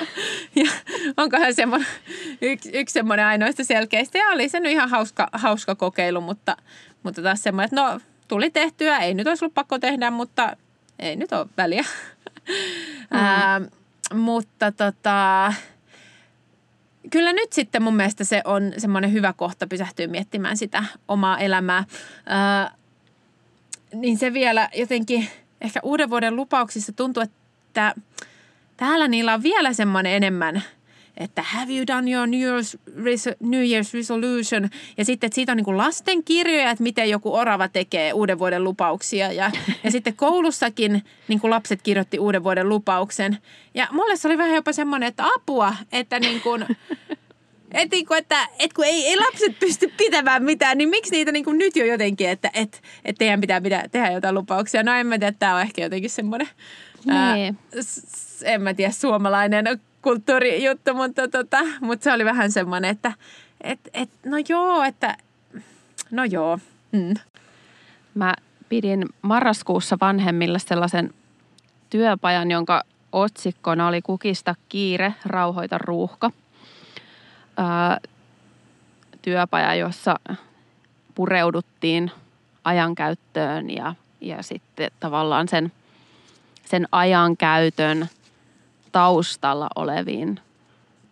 *laughs* ja onkohan semmoinen, yksi, yksi semmoinen ainoista selkeistä. Ja oli se nyt ihan hauska, hauska kokeilu, mutta, mutta taas semmoinen, että no tuli tehtyä, ei nyt olisi ollut pakko tehdä, mutta ei nyt ole väliä. Mm. *laughs* Ää, mutta tota, kyllä nyt sitten mun mielestä se on semmoinen hyvä kohta pysähtyä miettimään sitä omaa elämää. Ää, niin se vielä jotenkin ehkä uuden vuoden lupauksissa tuntuu, että täällä niillä on vielä semmoinen enemmän, että have you done your New Year's, New Year's resolution? Ja sitten, että siitä on niin lastenkirjoja, että miten joku orava tekee uuden vuoden lupauksia. Ja, ja sitten koulussakin niin kuin lapset kirjoitti uuden vuoden lupauksen. Ja mulle se oli vähän jopa semmoinen, että apua, että niin kuin, et, niin kuin, että, että kun ei, ei lapset pysty pitämään mitään, niin miksi niitä niin kuin nyt jo jotenkin, että et, et teidän pitää, pitää tehdä jotain lupauksia. No en mä tiedä, tämä on ehkä jotenkin semmoinen, niin. ää, en mä tiedä, suomalainen kulttuurijuttu, mutta, tota, mutta se oli vähän semmoinen, että et, et, no joo, että no joo. Mm. Mä pidin marraskuussa vanhemmille sellaisen työpajan, jonka otsikkona oli Kukista kiire, rauhoita ruuhka. Ää, työpaja, jossa pureuduttiin ajankäyttöön ja, ja sitten tavallaan sen, sen ajankäytön taustalla oleviin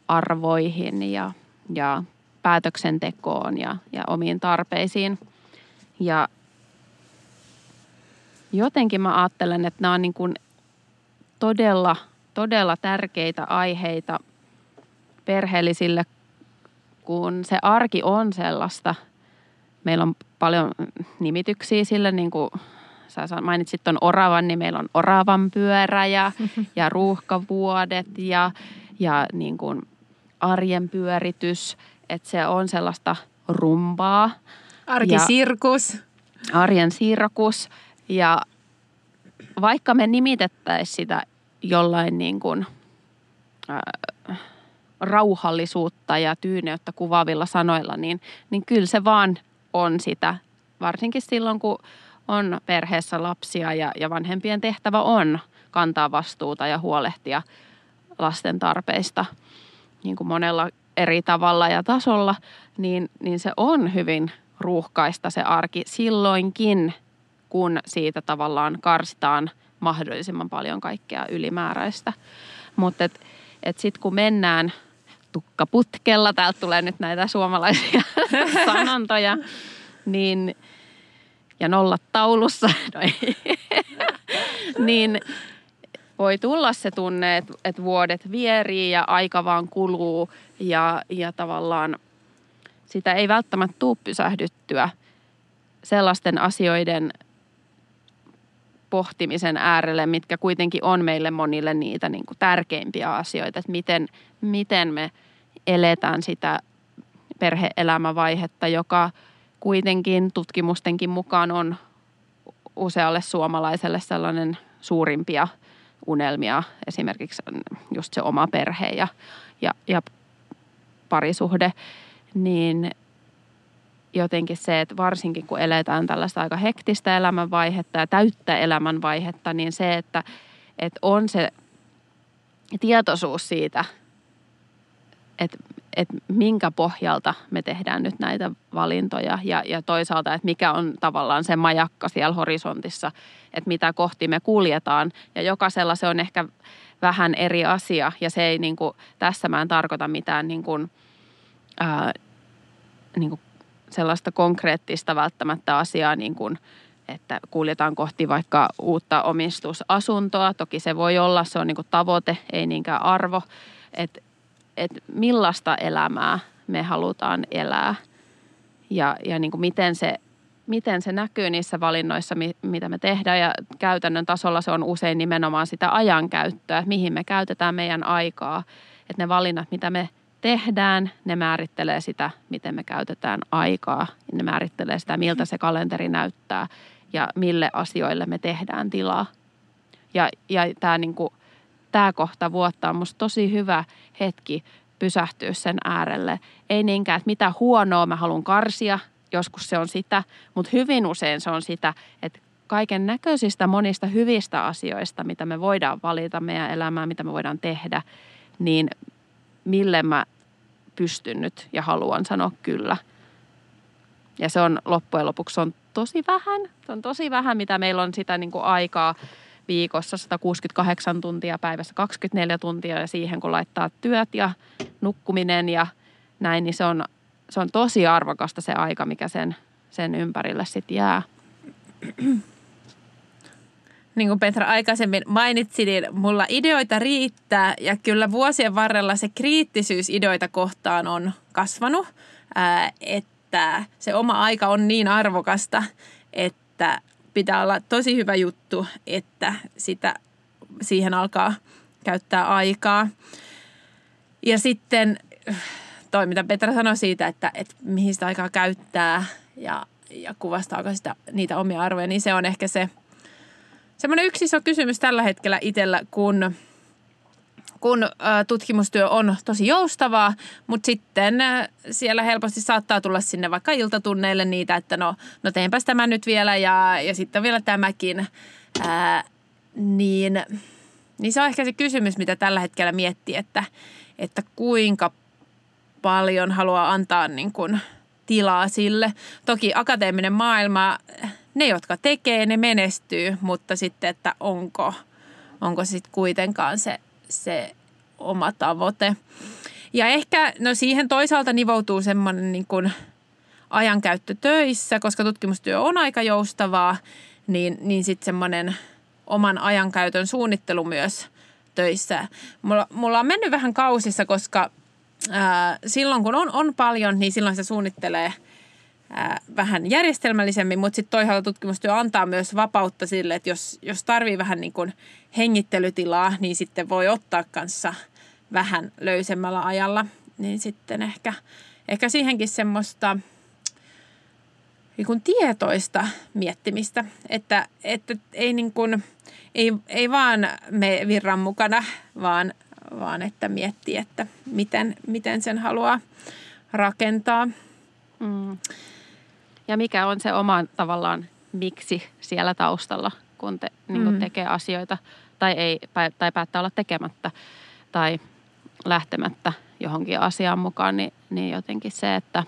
arvoihin ja, ja päätöksentekoon ja, ja omiin tarpeisiin. Ja jotenkin mä ajattelen, että nämä on niin kuin todella, todella tärkeitä aiheita perheellisille, kun se arki on sellaista. Meillä on paljon nimityksiä sille, niin kuin sä mainitsit tuon oravan, niin meillä on oravan pyörä ja, *laughs* ja ruuhkavuodet ja, ja niin kuin arjen pyöritys. Että se on sellaista rumbaa. Arkisirkus. Ja arjen sirkus. Ja vaikka me nimitettäisiin sitä jollain niin kuin, äh, rauhallisuutta ja tyyneyttä kuvaavilla sanoilla, niin, niin kyllä se vaan on sitä. Varsinkin silloin, kun on perheessä lapsia ja, ja vanhempien tehtävä on kantaa vastuuta ja huolehtia lasten tarpeista niin kuin monella eri tavalla ja tasolla, niin, niin se on hyvin ruuhkaista se arki silloinkin, kun siitä tavallaan karsitaan mahdollisimman paljon kaikkea ylimääräistä. Mutta et, et sitten kun mennään tukkaputkella, täältä tulee nyt näitä suomalaisia *laughs* sanontoja, niin, ja nollat taulussa, *laughs* no ei, niin voi tulla se tunne, että, että vuodet vierii ja aika vaan kuluu ja, ja tavallaan sitä ei välttämättä tuu pysähdyttyä sellaisten asioiden pohtimisen äärelle, mitkä kuitenkin on meille monille niitä niin kuin tärkeimpiä asioita, että miten, miten me eletään sitä perheelämävaihetta, joka kuitenkin tutkimustenkin mukaan on usealle suomalaiselle sellainen suurimpia unelmia, esimerkiksi just se oma perhe ja, ja, ja parisuhde, niin jotenkin se, että varsinkin kun eletään tällaista aika hektistä elämänvaihetta ja täyttä elämänvaihetta, niin se, että, että on se tietoisuus siitä, että, että minkä pohjalta me tehdään nyt näitä valintoja ja, ja toisaalta, että mikä on tavallaan se majakka siellä horisontissa, että mitä kohti me kuljetaan. Ja jokaisella se on ehkä vähän eri asia ja se ei niin kuin, tässä mä en tarkoita mitään niin kuin, ää, niin kuin sellaista konkreettista välttämättä asiaa, niin kuin, että kuljetaan kohti vaikka uutta omistusasuntoa. Toki se voi olla, se on niin kuin tavoite, ei niinkään arvo. Että et millaista elämää me halutaan elää ja, ja niin kuin miten, se, miten se näkyy niissä valinnoissa, mitä me tehdään. Ja käytännön tasolla se on usein nimenomaan sitä ajankäyttöä, mihin me käytetään meidän aikaa. Että ne valinnat, mitä me tehdään, ne määrittelee sitä, miten me käytetään aikaa. Ne määrittelee sitä, miltä se kalenteri näyttää ja mille asioille me tehdään tilaa. Ja, ja tämä, niin kuin, tämä kohta vuotta on musta tosi hyvä hetki pysähtyä sen äärelle. Ei niinkään, että mitä huonoa mä haluan karsia, joskus se on sitä, mutta hyvin usein se on sitä, että kaiken näköisistä monista hyvistä asioista, mitä me voidaan valita meidän elämään, mitä me voidaan tehdä, niin mille mä pystyn nyt ja haluan sanoa kyllä. Ja se on loppujen lopuksi se on tosi vähän. Se on tosi vähän, mitä meillä on sitä niin kuin aikaa viikossa 168 tuntia päivässä, 24 tuntia ja siihen kun laittaa työt ja nukkuminen ja näin, niin se on, se on tosi arvokasta se aika, mikä sen, sen ympärille sitten jää. Niin kuin Petra aikaisemmin mainitsi, niin mulla ideoita riittää ja kyllä vuosien varrella se kriittisyys ideoita kohtaan on kasvanut, että se oma aika on niin arvokasta, että pitää olla tosi hyvä juttu, että sitä, siihen alkaa käyttää aikaa. Ja sitten toi, mitä Petra sanoi siitä, että, että mihin sitä aikaa käyttää ja, ja kuvastaako sitä niitä omia arvoja, niin se on ehkä se – semmoinen yksi iso kysymys tällä hetkellä itsellä, kun, kun ä, tutkimustyö on tosi joustavaa, mutta sitten ä, siellä helposti saattaa tulla sinne vaikka iltatunneille niitä, että no, no teenpäs tämä nyt vielä ja, ja sitten vielä tämäkin. Ää, niin, niin se on ehkä se kysymys, mitä tällä hetkellä miettii, että, että kuinka paljon haluaa antaa niin kuin tilaa sille. Toki akateeminen maailma, ne jotka tekee, ne menestyy, mutta sitten, että onko, onko sitten kuitenkaan se, se oma tavoite. Ja ehkä no siihen toisaalta nivoutuu semmoinen niin kuin ajankäyttö töissä, koska tutkimustyö on aika joustavaa, niin, niin sitten semmoinen oman ajankäytön suunnittelu myös töissä. Mulla, mulla on mennyt vähän kausissa, koska ää, silloin kun on, on paljon, niin silloin se suunnittelee ää, vähän järjestelmällisemmin, mutta sitten toisaalta tutkimustyö antaa myös vapautta sille, että jos, jos tarvii vähän niin kuin hengittelytilaa, niin sitten voi ottaa kanssa vähän löysemmällä ajalla, niin sitten ehkä, ehkä siihenkin semmoista niin kuin tietoista miettimistä, että, että ei, niin kuin, ei, ei vaan me virran mukana, vaan, vaan että miettii, että miten, miten sen haluaa rakentaa. Mm. Ja mikä on se oma tavallaan miksi siellä taustalla, kun te, niin kun Mm. tekee asioita tai, ei, tai päättää olla tekemättä tai lähtemättä johonkin asiaan mukaan, niin, niin jotenkin se, että,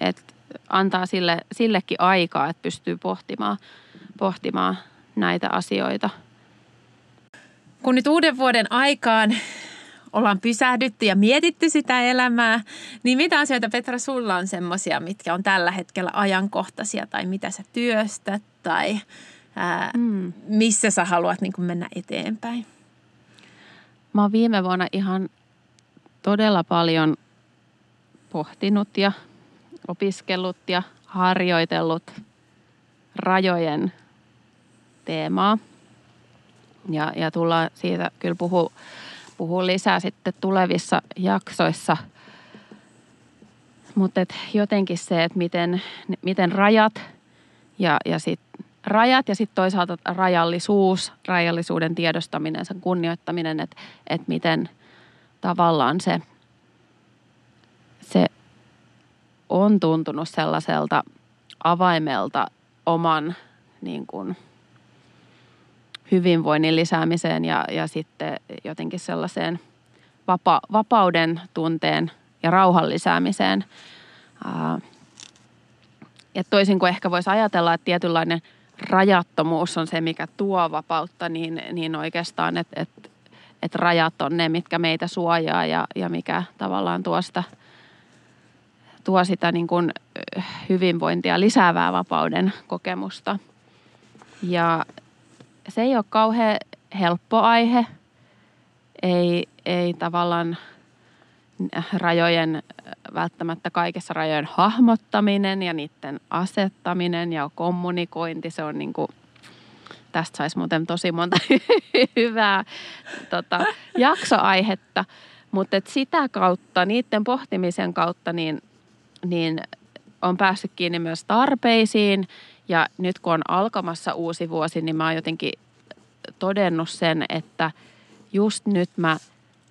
että antaa sille, sillekin aikaa, että pystyy pohtimaan, pohtimaan näitä asioita. Kun nyt uuden vuoden aikaan ollaan pysähdytty ja mietitty sitä elämää, niin mitä asioita Petra sulla on semmoisia, mitkä on tällä hetkellä ajankohtaisia tai mitä sä työstät tai ää, Mm. missä sä haluat niin mennä eteenpäin? Mä oon viime vuonna ihan todella paljon pohtinut ja opiskellut ja harjoitellut rajojen teemaa. Ja, ja tullaan siitä kyllä puhua, puhua lisää sitten tulevissa jaksoissa. Mutta jotenkin se, että miten, miten rajat ja, ja sit rajat ja sitten toisaalta rajallisuus, rajallisuuden tiedostaminen, sen kunnioittaminen, että et miten tavallaan se, se on tuntunut sellaiselta avaimelta oman niin kuin, hyvinvoinnin lisäämiseen ja, ja sitten jotenkin sellaiseen vapa, vapauden tunteen ja rauhan lisäämiseen. Ää, ja toisin kuin ehkä voisi ajatella, että tietynlainen rajattomuus on se, mikä tuo vapautta, niin, niin oikeastaan, että et, et rajat on ne, mitkä meitä suojaa ja, ja mikä tavallaan tuosta tuo sitä niin kuin hyvinvointia lisäävää vapauden kokemusta. Ja se ei ole kauhean helppo aihe. Ei, ei tavallaan rajojen, välttämättä kaikessa rajojen hahmottaminen ja niiden asettaminen ja kommunikointi, se on niin kuin, tästä saisi muuten tosi monta *laughs* hyvää tota, jaksoaihetta, mutta sitä kautta, niiden pohtimisen kautta, niin, niin on päässyt kiinni myös tarpeisiin ja nyt kun on alkamassa uusi vuosi, niin mä oon jotenkin todennut sen, että just nyt mä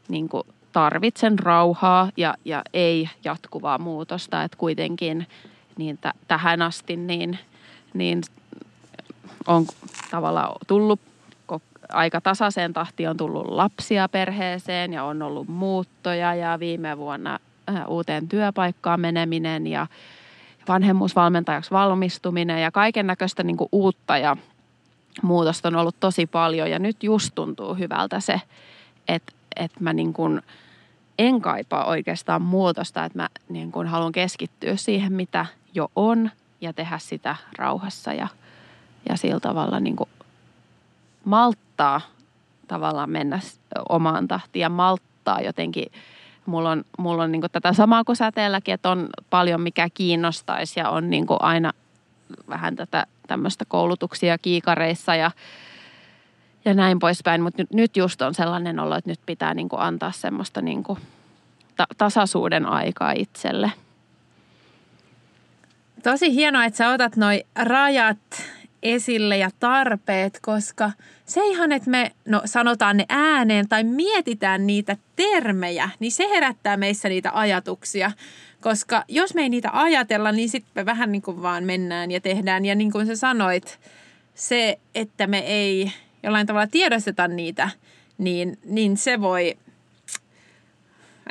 niin kuin tarvitsen rauhaa ja, ja ei jatkuvaa muutosta. Että kuitenkin niin t- tähän asti niin, niin on tavallaan tullut aika tasaiseen tahtiin on tullut lapsia perheeseen ja on ollut muuttoja ja viime vuonna äh, uuteen työpaikkaan meneminen ja vanhemmuusvalmentajaksi valmistuminen ja kaiken näköistä niin uutta ja muutosta on ollut tosi paljon. Ja nyt just tuntuu hyvältä se, että, että mä niin kuin en kaipaa oikeastaan muutosta, että mä niin kuin haluan keskittyä siihen, mitä jo on ja tehdä sitä rauhassa ja, ja sillä tavalla niin kuin malttaa tavallaan mennä omaan tahtiin ja malttaa jotenkin mulla on, mulla on niin tätä samaa kuin säteelläkin, että on paljon mikä kiinnostaisi ja on niin aina vähän tätä tämmöistä koulutuksia kiikareissa ja, ja näin poispäin. Mutta nyt, just on sellainen olo, että nyt pitää niin antaa semmoista niin ta- tasaisuuden aikaa itselle. Tosi hienoa, että sä otat noi rajat esille ja tarpeet, koska se ihan, että me no, sanotaan ne ääneen tai mietitään niitä termejä, niin se herättää meissä niitä ajatuksia. Koska jos me ei niitä ajatella, niin sitten me vähän niin kuin vaan mennään ja tehdään. Ja niin kuin sä sanoit, se, että me ei jollain tavalla tiedosteta niitä, niin, niin se voi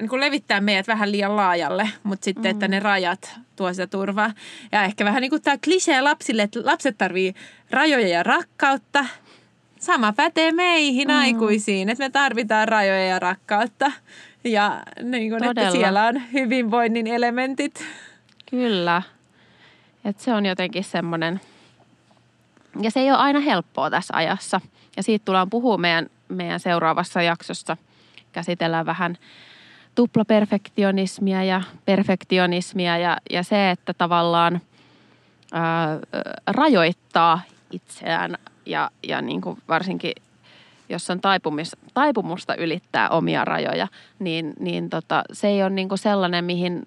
niin kuin levittää meidät vähän liian laajalle, mutta sitten, mm. että ne rajat tuo sitä turvaa. Ja ehkä vähän niin kuin tämä klisee lapsille, että lapset tarvii rajoja ja rakkautta. Sama pätee meihin mm. aikuisiin, että me tarvitaan rajoja ja rakkautta. Ja niin kuin, että siellä on hyvinvoinnin elementit. Kyllä. Että se on jotenkin semmoinen, ja se ei ole aina helppoa tässä ajassa. Ja siitä tullaan puhua meidän, meidän seuraavassa jaksossa. Käsitellään vähän tuplaperfektionismia ja perfektionismia ja, ja se, että tavallaan ää, rajoittaa itseään ja, ja niin kuin varsinkin jos on taipumis, taipumusta ylittää omia rajoja, niin, niin tota, se ei ole niin kuin sellainen, mihin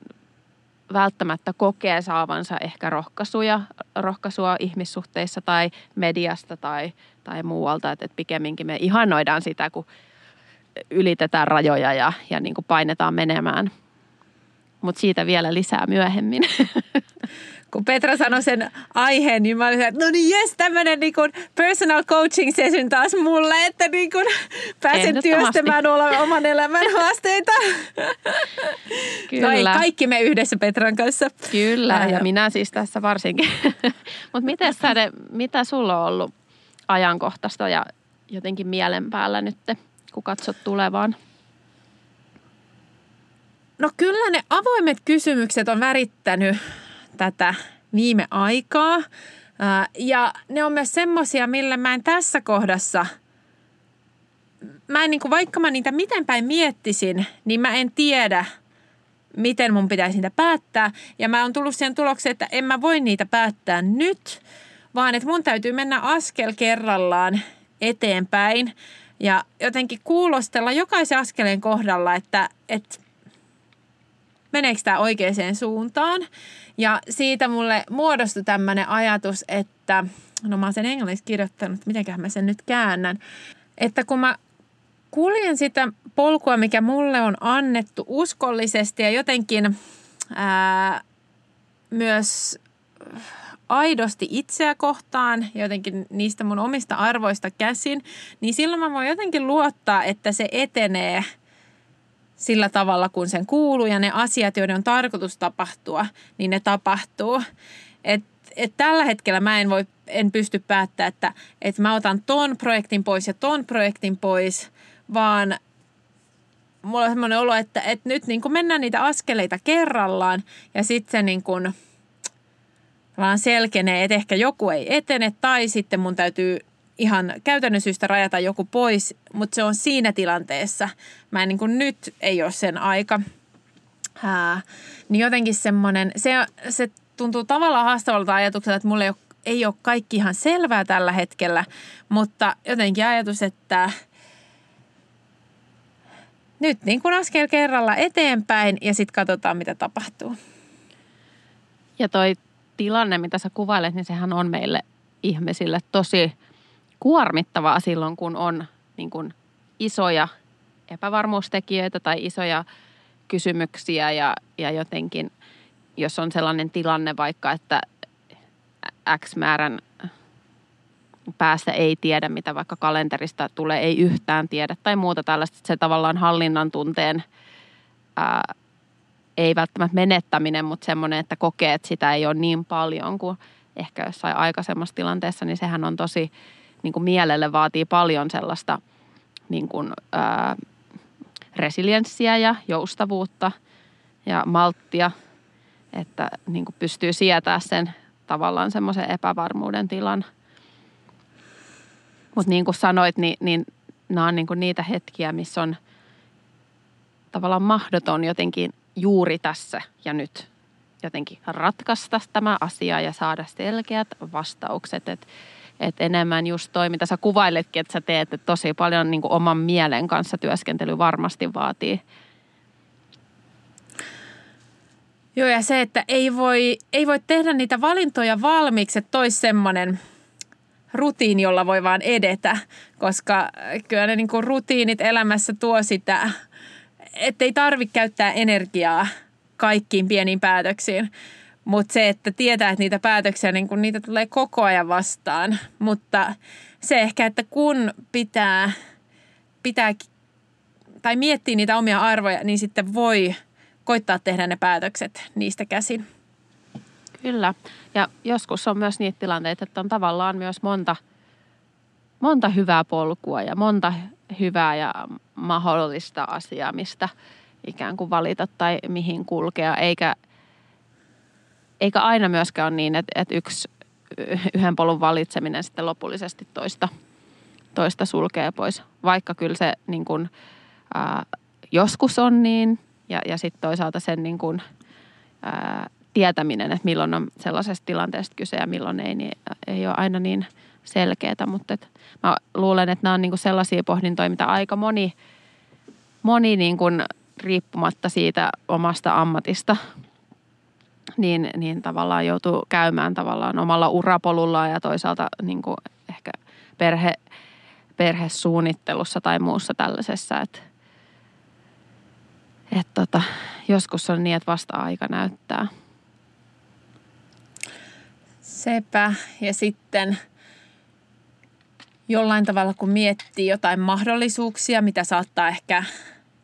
välttämättä kokee saavansa ehkä rohkaisuja, rohkaisua ihmissuhteissa tai mediasta tai, tai muualta. Että et pikemminkin me ihannoidaan sitä, kun ylitetään rajoja ja, ja niin kuin painetaan menemään. Mutta siitä vielä lisää myöhemmin. *laughs* Kun Petra sanoi sen aiheen, niin mä olin, että no niin jes, tämmöinen niin personal coaching session taas mulle, että niin kuin pääsen työstämään olla oman elämän *laughs* haasteita. Kyllä. No ei, kaikki me yhdessä Petran kanssa. Kyllä, Ää, ja minä siis tässä varsinkin. *laughs* Mutta miten mitä sulla on ollut ajankohtaista ja jotenkin mielen päällä nyt? Kun katsot tulevaan? No kyllä ne avoimet kysymykset on värittänyt tätä viime aikaa. Ja ne on myös semmoisia, millä mä en tässä kohdassa, mä en niin kuin, vaikka mä niitä miten päin miettisin, niin mä en tiedä, miten mun pitäisi niitä päättää. Ja mä oon tullut siihen tulokseen, että en mä voi niitä päättää nyt, vaan että mun täytyy mennä askel kerrallaan eteenpäin ja jotenkin kuulostella jokaisen askeleen kohdalla, että, että meneekö tämä oikeaan suuntaan. Ja siitä mulle muodostui tämmöinen ajatus, että, no mä oon sen englanniksi kirjoittanut, mitenköhän mä sen nyt käännän, että kun mä kuljen sitä polkua, mikä mulle on annettu uskollisesti ja jotenkin ää, myös aidosti itseä kohtaan, jotenkin niistä mun omista arvoista käsin, niin silloin mä voin jotenkin luottaa, että se etenee sillä tavalla, kun sen kuuluu ja ne asiat, joiden on tarkoitus tapahtua, niin ne tapahtuu. Et, et tällä hetkellä mä en, voi, en pysty päättämään, että, että mä otan ton projektin pois ja ton projektin pois, vaan mulla on semmoinen olo, että, että nyt niin mennään niitä askeleita kerrallaan ja sitten se niin kuin – vaan selkenee, että ehkä joku ei etene tai sitten mun täytyy ihan käytännön syystä rajata joku pois, mutta se on siinä tilanteessa. Mä en niin kuin nyt ei ole sen aika. Ää, niin jotenkin semmoinen, se, se tuntuu tavallaan haastavalta ajatukselta, että mulle ei ole, ei ole kaikki ihan selvää tällä hetkellä, mutta jotenkin ajatus, että nyt niin kuin askel kerralla eteenpäin ja sitten katsotaan, mitä tapahtuu. Ja toi tilanne, mitä sä kuvailet, niin sehän on meille ihmisille tosi kuormittavaa silloin, kun on niin kuin isoja epävarmuustekijöitä tai isoja kysymyksiä ja, ja jotenkin, jos on sellainen tilanne vaikka, että X määrän päästä ei tiedä, mitä vaikka kalenterista tulee, ei yhtään tiedä tai muuta tällaista, se tavallaan hallinnan tunteen ää, ei välttämättä menettäminen, mutta semmoinen, että kokee, että sitä ei ole niin paljon kuin ehkä jossain aikaisemmassa tilanteessa, niin sehän on tosi niin kuin mielelle vaatii paljon sellaista niin kuin, ää, resilienssiä ja joustavuutta ja malttia, että niin kuin pystyy sietää sen tavallaan semmoisen epävarmuuden tilan. Mutta niin kuin sanoit, niin, niin nämä on niin kuin niitä hetkiä, missä on tavallaan mahdoton jotenkin juuri tässä ja nyt jotenkin ratkaista tämä asia ja saada selkeät vastaukset. Että et enemmän just toi, mitä sä kuvailetkin, että sä teet, että tosi paljon niin oman mielen kanssa työskentely varmasti vaatii. Joo, ja se, että ei voi, ei voi tehdä niitä valintoja valmiiksi, että toisi semmoinen rutiini, jolla voi vaan edetä, koska kyllä ne niin kuin rutiinit elämässä tuo sitä, ettei tarvitse käyttää energiaa kaikkiin pieniin päätöksiin. Mutta se, että tietää, että niitä päätöksiä, niin kun niitä tulee koko ajan vastaan. Mutta se ehkä, että kun pitää, pitää tai miettii niitä omia arvoja, niin sitten voi koittaa tehdä ne päätökset niistä käsin. Kyllä. Ja joskus on myös niitä tilanteita, että on tavallaan myös monta, monta hyvää polkua ja monta hyvää ja mahdollista asiaa, mistä ikään kuin valita tai mihin kulkea. Eikä, eikä aina myöskään ole niin, että, että yksi yhden polun valitseminen sitten lopullisesti toista, toista sulkee pois. Vaikka kyllä se niin kuin, ää, joskus on niin ja, ja sitten toisaalta sen niin kuin, ää, tietäminen, että milloin on sellaisesta tilanteesta kyse ja milloin ei, niin ei ole aina niin selkeää. Mutta et mä luulen, että nämä on niin kuin sellaisia pohdintoja, mitä aika moni, moni niin riippumatta siitä omasta ammatista niin, niin tavallaan joutuu käymään tavallaan omalla urapolullaan ja toisaalta niin kuin ehkä perhe, perhesuunnittelussa tai muussa tällaisessa, että et tota, joskus on niin, että vasta aika näyttää. Sepä. Ja sitten jollain tavalla, kun miettii jotain mahdollisuuksia, mitä saattaa ehkä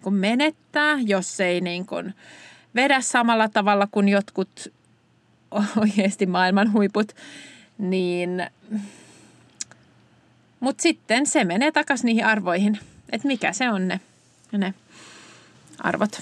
kun menettää, jos ei niin kuin vedä samalla tavalla kuin jotkut *laughs* oikeasti maailman huiput, niin mutta sitten se menee takaisin niihin arvoihin, että mikä se on ne, ne arvot.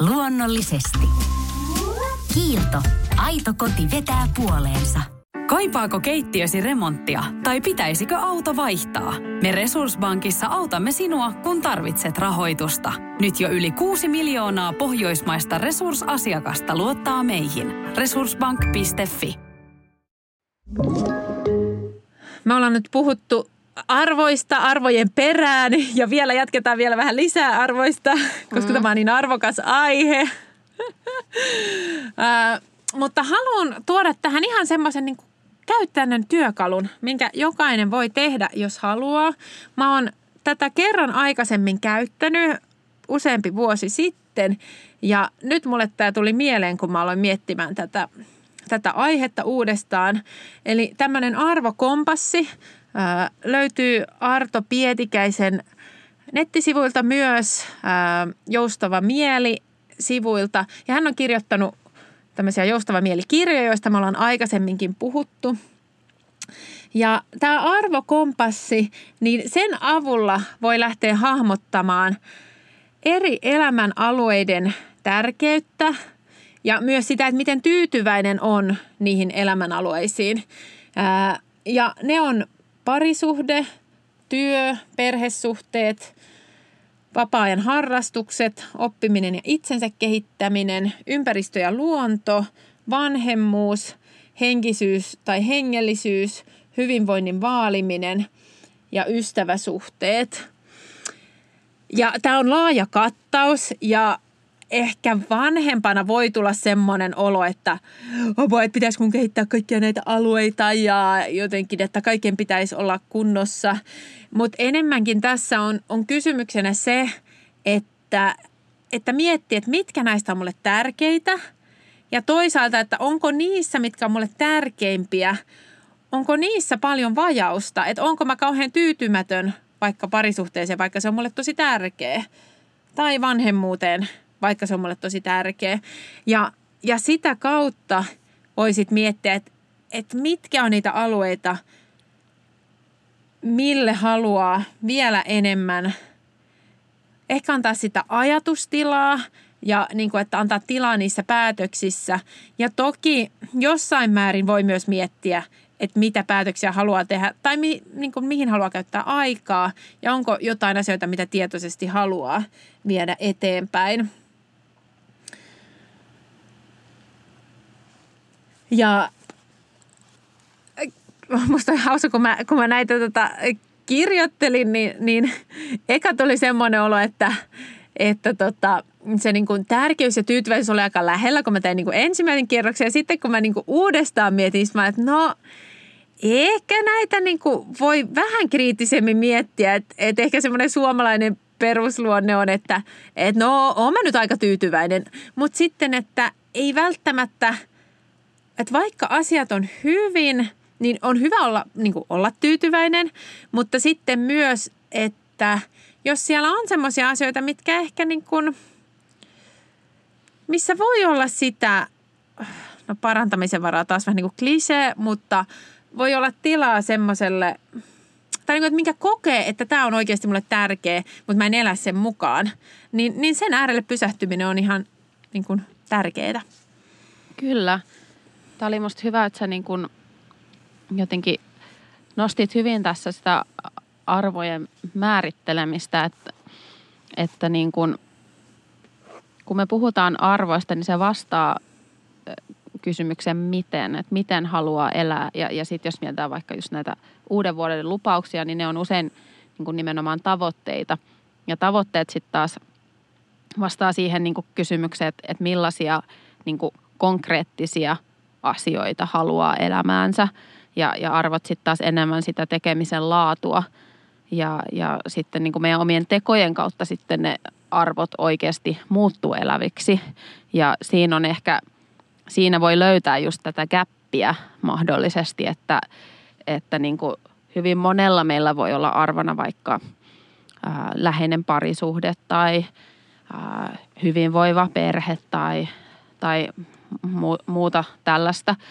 Luonnollisesti. Kiilto. Aito koti vetää puoleensa. Kaipaako keittiösi remonttia tai pitäisikö auto vaihtaa? Me Resurssbankissa autamme sinua, kun tarvitset rahoitusta. Nyt jo yli 6 miljoonaa pohjoismaista resursasiakasta luottaa meihin. Resurssbank.fi Me ollaan nyt puhuttu arvoista, arvojen perään ja vielä jatketaan vielä vähän lisää arvoista, koska mm. tämä on niin arvokas aihe. uh, mutta haluan tuoda tähän ihan semmoisen niin käytännön työkalun, minkä jokainen voi tehdä, jos haluaa. Mä oon tätä kerran aikaisemmin käyttänyt useampi vuosi sitten ja nyt mulle tämä tuli mieleen, kun mä aloin miettimään tätä, tätä aihetta uudestaan. Eli tämmöinen arvokompassi ää, löytyy Arto Pietikäisen nettisivuilta myös, ää, Joustava mieli sivuilta. Ja hän on kirjoittanut tämmöisiä joustava mielikirjoja, joista me ollaan aikaisemminkin puhuttu. Ja tämä arvokompassi, niin sen avulla voi lähteä hahmottamaan eri elämän alueiden tärkeyttä ja myös sitä, että miten tyytyväinen on niihin elämänalueisiin. Ja ne on parisuhde, työ, perhesuhteet, vapaa-ajan harrastukset, oppiminen ja itsensä kehittäminen, ympäristö ja luonto, vanhemmuus, henkisyys tai hengellisyys, hyvinvoinnin vaaliminen ja ystäväsuhteet. Ja tämä on laaja kattaus ja ehkä vanhempana voi tulla semmoinen olo, että apua, että pitäisi kun kehittää kaikkia näitä alueita ja jotenkin, että kaiken pitäisi olla kunnossa. Mutta enemmänkin tässä on, on kysymyksenä se, että, että miettii, että mitkä näistä on mulle tärkeitä ja toisaalta, että onko niissä, mitkä on mulle tärkeimpiä, onko niissä paljon vajausta, että onko mä kauhean tyytymätön vaikka parisuhteeseen, vaikka se on mulle tosi tärkeä, tai vanhemmuuteen, vaikka se on mulle tosi tärkeä. Ja, ja sitä kautta voisit miettiä, että, että mitkä on niitä alueita, mille haluaa vielä enemmän ehkä antaa sitä ajatustilaa ja niin kuin, että antaa tilaa niissä päätöksissä. Ja toki jossain määrin voi myös miettiä, että mitä päätöksiä haluaa tehdä tai mi, niin kuin, mihin haluaa käyttää aikaa ja onko jotain asioita, mitä tietoisesti haluaa viedä eteenpäin. Ja musta on hauska, kun mä, kun mä näitä tota, kirjoittelin, niin, niin *laughs* eka tuli semmoinen olo, että, että tota, se niin kuin tärkeys ja tyytyväisyys oli aika lähellä, kun mä tein niin kuin ensimmäisen kierroksen. Ja sitten kun mä niin kuin uudestaan mietin, mä että no ehkä näitä niin kuin voi vähän kriittisemmin miettiä. Että, että ehkä semmoinen suomalainen perusluonne on, että, että no oon mä nyt aika tyytyväinen. Mutta sitten, että ei välttämättä, että vaikka asiat on hyvin – niin on hyvä olla, niin kuin olla tyytyväinen, mutta sitten myös, että jos siellä on semmoisia asioita, mitkä ehkä niin kuin, missä voi olla sitä, no parantamisen varaa taas vähän niin kuin klisee, mutta voi olla tilaa semmoiselle, tai niin kuin, että minkä kokee, että tämä on oikeasti mulle tärkeä, mutta mä en elä sen mukaan, niin, niin sen äärelle pysähtyminen on ihan niin kuin tärkeää. Kyllä. Tämä oli musta hyvä, että sä niin kuin jotenkin nostit hyvin tässä sitä arvojen määrittelemistä, että, että niin kun, kun me puhutaan arvoista, niin se vastaa kysymykseen miten, että miten haluaa elää. Ja, ja sitten jos mietitään vaikka just näitä uuden vuoden lupauksia, niin ne on usein niin kuin nimenomaan tavoitteita. Ja tavoitteet sitten taas vastaa siihen niin kuin kysymykseen, että, että millaisia niin kuin konkreettisia asioita haluaa elämäänsä – ja, ja arvot sitten taas enemmän sitä tekemisen laatua. Ja, ja sitten niin kuin meidän omien tekojen kautta sitten ne arvot oikeasti muuttuu eläviksi. Ja siinä on ehkä, siinä voi löytää just tätä käppiä mahdollisesti, että, että niin kuin hyvin monella meillä voi olla arvona vaikka ää, läheinen parisuhde tai ää, hyvinvoiva perhe tai, tai muuta tällaista –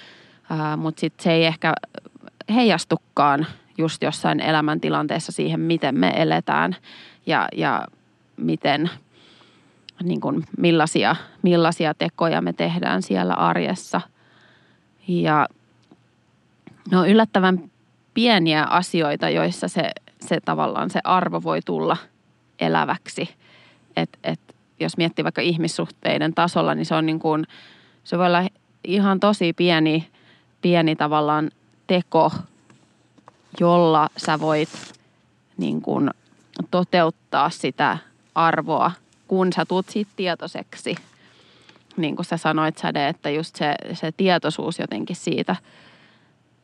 mutta sitten se ei ehkä heijastukaan just jossain elämäntilanteessa siihen, miten me eletään ja, ja miten, niin kuin millaisia, millaisia tekoja me tehdään siellä arjessa. Ja ne on yllättävän pieniä asioita, joissa se, se tavallaan se arvo voi tulla eläväksi. Et, et, jos miettii vaikka ihmissuhteiden tasolla, niin se on niin kuin, se voi olla ihan tosi pieni pieni tavallaan teko, jolla sä voit niin kuin toteuttaa sitä arvoa, kun sä tuut siitä tietoiseksi. Niin kuin sä sanoit Säde, että just se, se tietoisuus jotenkin siitä.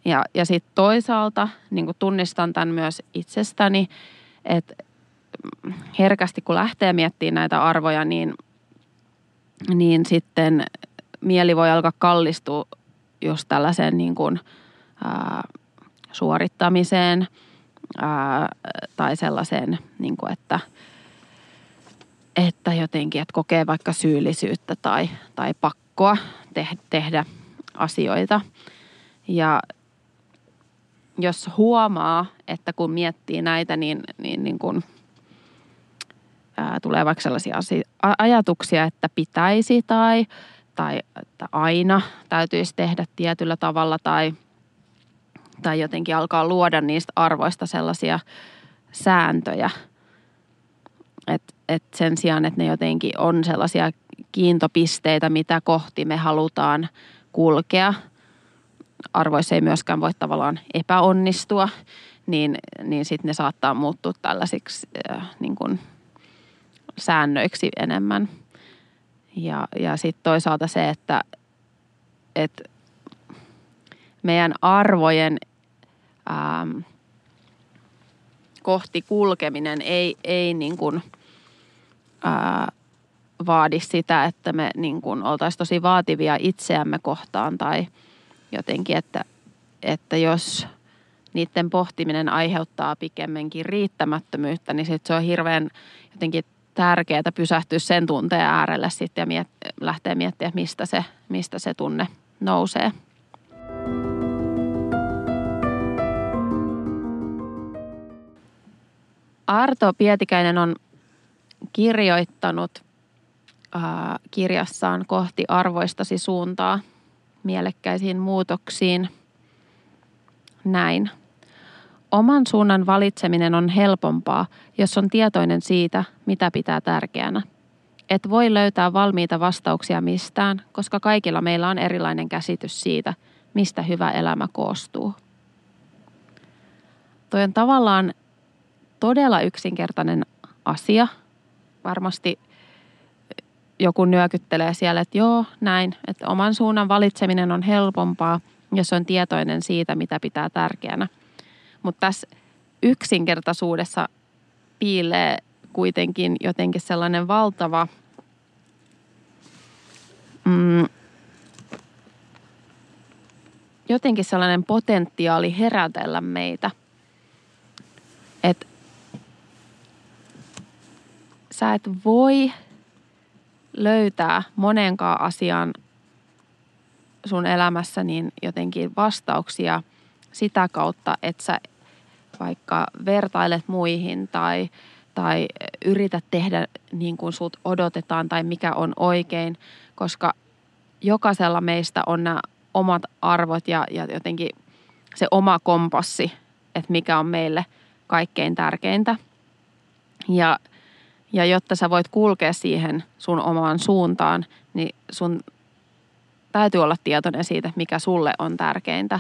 Ja, ja sitten toisaalta niin kuin tunnistan tämän myös itsestäni, että herkästi kun lähtee miettimään näitä arvoja, niin, niin sitten mieli voi alkaa kallistua just tällaiseen niin kuin, ää, suorittamiseen ää, tai sellaiseen, niin kuin, että, että jotenkin, että kokee vaikka syyllisyyttä tai, tai pakkoa te, tehdä asioita. Ja jos huomaa, että kun miettii näitä, niin, niin, niin kun, ää, tulee vaikka sellaisia ajatuksia, että pitäisi tai tai että aina täytyisi tehdä tietyllä tavalla tai, tai jotenkin alkaa luoda niistä arvoista sellaisia sääntöjä. että et sen sijaan, että ne jotenkin on sellaisia kiintopisteitä, mitä kohti me halutaan kulkea. Arvoissa ei myöskään voi tavallaan epäonnistua, niin, niin sitten ne saattaa muuttua tällaisiksi äh, niin kuin säännöiksi enemmän – ja, ja sitten toisaalta se, että, että meidän arvojen ähm, kohti kulkeminen ei, ei niin kuin, äh, vaadi sitä, että me niin kuin oltaisiin tosi vaativia itseämme kohtaan tai jotenkin, että, että jos niiden pohtiminen aiheuttaa pikemminkin riittämättömyyttä, niin sitten se on hirveän jotenkin tärkeää pysähtyä sen tunteen äärelle sitten ja miet- lähteä miettimään, mistä se, mistä se tunne nousee. Arto Pietikäinen on kirjoittanut ää, kirjassaan kohti arvoistasi suuntaa mielekkäisiin muutoksiin näin. Oman suunnan valitseminen on helpompaa, jos on tietoinen siitä, mitä pitää tärkeänä. Et voi löytää valmiita vastauksia mistään, koska kaikilla meillä on erilainen käsitys siitä, mistä hyvä elämä koostuu. Toi on tavallaan todella yksinkertainen asia. Varmasti joku nyökyttelee siellä, että joo, näin, että oman suunnan valitseminen on helpompaa, jos on tietoinen siitä, mitä pitää tärkeänä. Mutta tässä yksinkertaisuudessa piilee kuitenkin jotenkin sellainen valtava mm, jotenkin sellainen potentiaali herätellä meitä. Että sä et voi löytää monenkaan asian sun elämässä niin jotenkin vastauksia sitä kautta, että sä vaikka vertailet muihin tai, tai yrität tehdä niin kuin sut odotetaan tai mikä on oikein, koska jokaisella meistä on nämä omat arvot ja, ja jotenkin se oma kompassi, että mikä on meille kaikkein tärkeintä. Ja, ja jotta sä voit kulkea siihen sun omaan suuntaan, niin sun täytyy olla tietoinen siitä, mikä sulle on tärkeintä.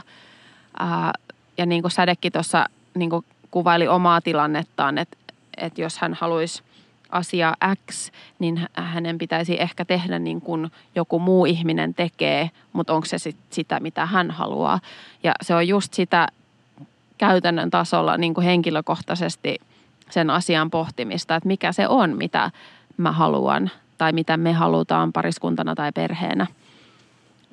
Ää, ja niin kuin Sädekin tuossa niin kuin kuvaili omaa tilannettaan, että, että jos hän haluaisi asia X, niin hänen pitäisi ehkä tehdä niin kuin joku muu ihminen tekee, mutta onko se sit sitä, mitä hän haluaa. Ja se on just sitä käytännön tasolla niin kuin henkilökohtaisesti sen asian pohtimista, että mikä se on, mitä mä haluan tai mitä me halutaan pariskuntana tai perheenä.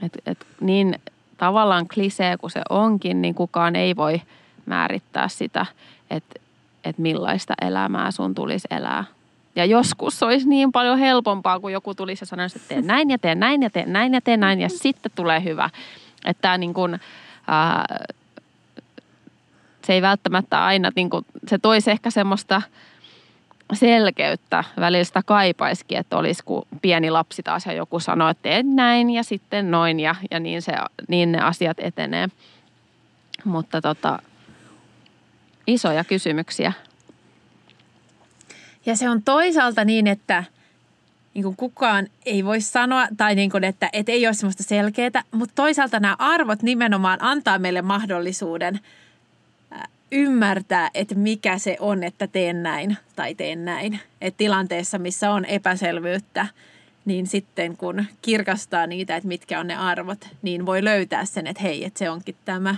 Et, et niin tavallaan klisee kuin se onkin, niin kukaan ei voi määrittää sitä, että et millaista elämää sun tulisi elää. Ja joskus se olisi niin paljon helpompaa, kun joku tulisi ja sanoisi, että tee näin ja tee näin ja tee näin ja tee näin ja sitten tulee hyvä. Että niin kuin, ää, se ei välttämättä aina, niin kuin, se toisi ehkä semmoista selkeyttä välillä sitä kaipaisikin, että olisi kuin pieni lapsi taas ja joku sanoo, että tee näin ja sitten noin ja, ja niin, se, niin ne asiat etenee. Mutta tota, isoja kysymyksiä. Ja se on toisaalta niin, että niin kuin kukaan ei voi sanoa, tai niin kuin, että, että ei ole semmoista selkeää, mutta toisaalta nämä arvot nimenomaan antaa meille mahdollisuuden ymmärtää, että mikä se on, että teen näin tai teen näin. Että tilanteessa, missä on epäselvyyttä, niin sitten kun kirkastaa niitä, että mitkä on ne arvot, niin voi löytää sen, että hei, että se onkin tämä.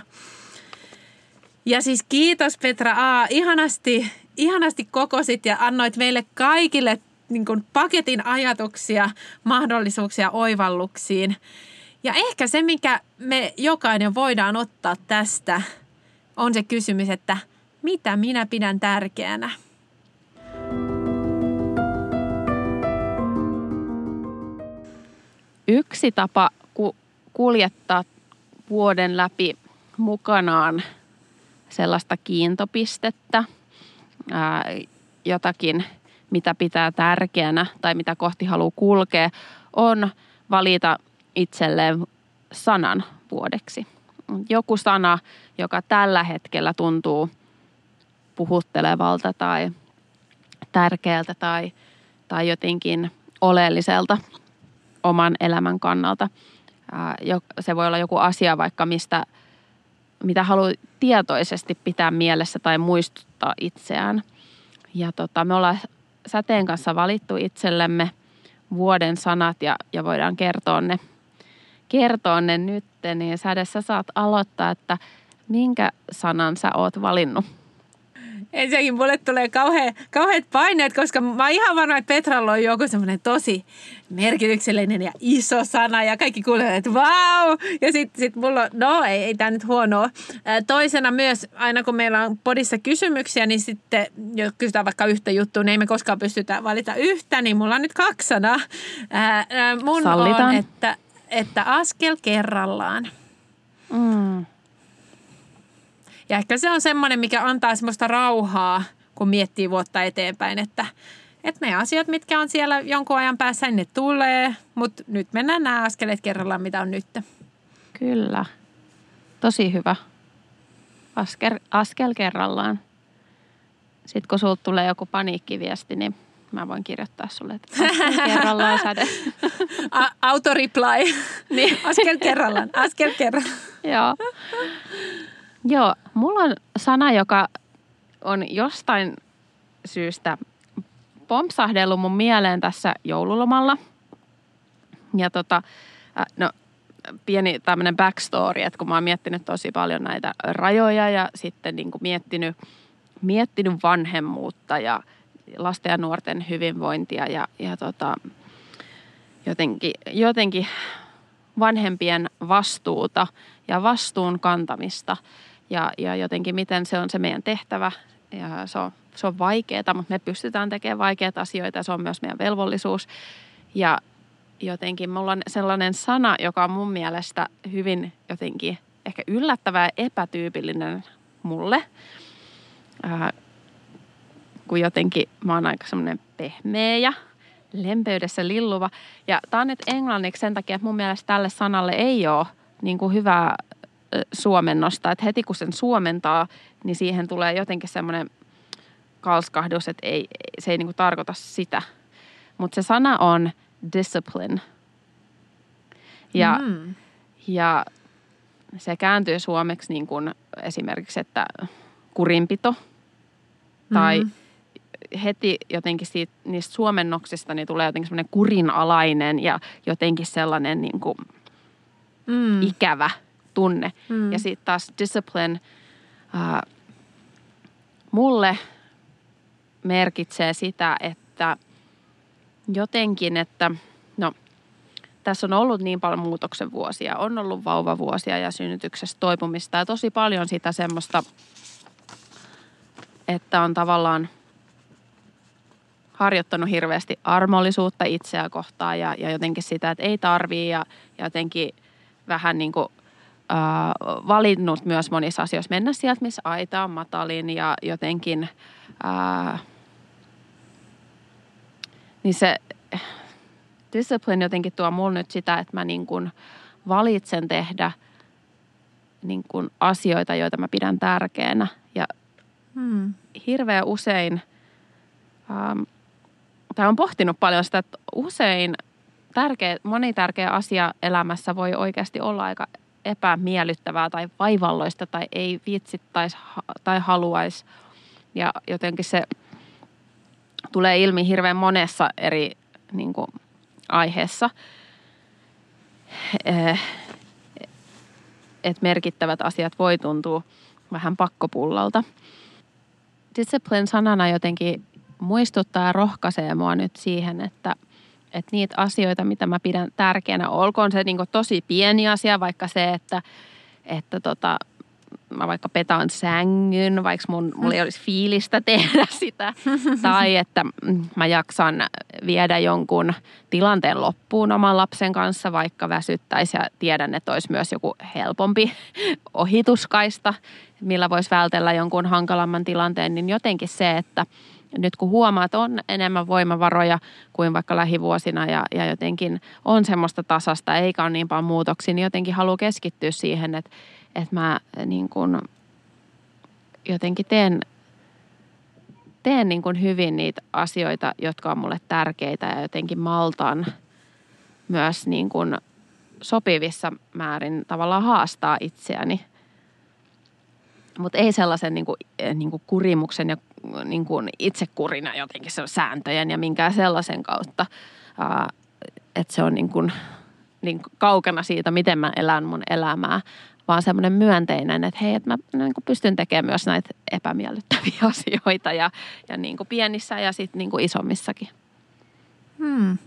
Ja siis kiitos Petra A. Ihanasti, ihanasti kokosit ja annoit meille kaikille niin kuin paketin ajatuksia, mahdollisuuksia oivalluksiin. Ja ehkä se, mikä me jokainen voidaan ottaa tästä, on se kysymys, että mitä minä pidän tärkeänä. Yksi tapa kuljettaa vuoden läpi mukanaan sellaista kiintopistettä, ää, jotakin, mitä pitää tärkeänä tai mitä kohti haluaa kulkea, on valita itselleen sanan vuodeksi. Joku sana, joka tällä hetkellä tuntuu puhuttelevalta tai tärkeältä tai, tai jotenkin oleelliselta oman elämän kannalta. Se voi olla joku asia vaikka, mistä, mitä haluaa tietoisesti pitää mielessä tai muistuttaa itseään. Ja tota, me ollaan säteen kanssa valittu itsellemme vuoden sanat ja, ja voidaan kertoa ne, kertoa ne nyt. Niin Sädessä saat aloittaa, että minkä sanan sä oot valinnut? Ensinnäkin mulle tulee kauhean, kauheat paineet, koska mä oon ihan varma, että Petralla on joku semmoinen tosi merkityksellinen ja iso sana ja kaikki kuulee, että vau! Ja sitten sit mulla on, no ei, ei tämä nyt huonoa. Toisena myös, aina kun meillä on podissa kysymyksiä, niin sitten jos kysytään vaikka yhtä juttua, niin ei me koskaan pystytä valita yhtä, niin mulla on nyt kaksi sanaa. Mun Sallitaan. on, että, että askel kerrallaan. Mm. Ja ehkä se on semmoinen, mikä antaa semmoista rauhaa, kun miettii vuotta eteenpäin, että, että ne asiat, mitkä on siellä jonkun ajan päässä, niin ne tulee, mutta nyt mennään nämä askeleet kerrallaan, mitä on nyt. Kyllä. Tosi hyvä. Askel, askel kerrallaan. Sitten kun sulta tulee joku paniikkiviesti, niin mä voin kirjoittaa sulle, että askel kerrallaan säde. *laughs* A- autoreply. Niin. Askel kerrallaan, askel kerrallaan. Joo. Joo, mulla on sana, joka on jostain syystä pompsahdellut mun mieleen tässä joululomalla. Ja tota, äh, no pieni tämmöinen backstory, että kun mä oon miettinyt tosi paljon näitä rajoja ja sitten niin kuin miettinyt, miettinyt vanhemmuutta ja lasten ja nuorten hyvinvointia ja, ja tota, jotenkin, jotenkin vanhempien vastuuta ja vastuun kantamista ja, ja jotenkin miten se on se meidän tehtävä ja se on, se on vaikeaa, mutta me pystytään tekemään vaikeita asioita ja se on myös meidän velvollisuus. Ja jotenkin mulla on sellainen sana, joka on mun mielestä hyvin jotenkin ehkä yllättävä ja epätyypillinen mulle. Ää, kun jotenkin mä oon aika semmoinen pehmeä ja lempeydessä lilluva. Ja tää on nyt englanniksi sen takia, että mun mielestä tälle sanalle ei ole niin kuin hyvää suomennosta. Että heti kun sen suomentaa, niin siihen tulee jotenkin semmoinen kalskahdus, että ei, se ei niin kuin tarkoita sitä. Mutta se sana on discipline. Ja, mm. ja se kääntyy suomeksi niin kuin esimerkiksi, että kurinpito tai mm. heti jotenkin siitä, niistä suomennoksista niin tulee jotenkin semmoinen kurinalainen ja jotenkin sellainen niin kuin mm. ikävä tunne. Mm. Ja sitten taas discipline uh, mulle merkitsee sitä, että jotenkin, että no tässä on ollut niin paljon muutoksen vuosia, on ollut vauvavuosia ja synnytyksestä toipumista ja tosi paljon sitä semmoista, että on tavallaan harjoittanut hirveästi armollisuutta itseä kohtaan ja, ja jotenkin sitä, että ei tarvii ja, ja jotenkin vähän niin kuin äh, valinnut myös monissa asioissa mennä sieltä, missä aita on matalin ja jotenkin äh, niin se discipline jotenkin tuo mulle nyt sitä, että mä niin kuin valitsen tehdä niin kuin asioita, joita mä pidän tärkeänä. Ja hmm. hirveän usein, ähm, tai on pohtinut paljon sitä, että usein tärkeä, moni tärkeä asia elämässä voi oikeasti olla aika epämiellyttävää tai vaivalloista tai ei viitsi tai, tai haluaisi. Ja jotenkin se tulee ilmi hirveän monessa eri niin kuin, aiheessa. Eh, että merkittävät asiat voi tuntua vähän pakkopullalta. Discipline sanana jotenkin muistuttaa ja rohkaisee mua nyt siihen, että, että niitä asioita, mitä mä pidän tärkeänä, olkoon se niin tosi pieni asia, vaikka se, että, että tota, mä vaikka petaan sängyn, vaikka mun, mulla ei olisi fiilistä tehdä sitä. *laughs* tai että mä jaksan viedä jonkun tilanteen loppuun oman lapsen kanssa, vaikka väsyttäisi ja tiedän, että olisi myös joku helpompi *laughs* ohituskaista, millä voisi vältellä jonkun hankalamman tilanteen, niin jotenkin se, että nyt kun huomaa, että on enemmän voimavaroja kuin vaikka lähivuosina ja, ja jotenkin on semmoista tasasta eikä ole niin paljon muutoksia, niin jotenkin haluaa keskittyä siihen, että että mä niin kuin jotenkin teen, teen niin kuin hyvin niitä asioita, jotka on mulle tärkeitä ja jotenkin maltaan myös niin kuin sopivissa määrin tavallaan haastaa itseäni. Mutta ei sellaisen niin kuin, niin kuin kurimuksen ja niin kuin itsekurina jotenkin se sääntöjen ja minkään sellaisen kautta. Että se on niin kuin, niin kaukana siitä, miten mä elän mun elämää, vaan semmoinen myönteinen, että hei, että mä niin kuin pystyn tekemään myös näitä epämiellyttäviä *laughs* asioita ja, ja niin kuin pienissä ja sitten niin kuin isommissakin. Hmm.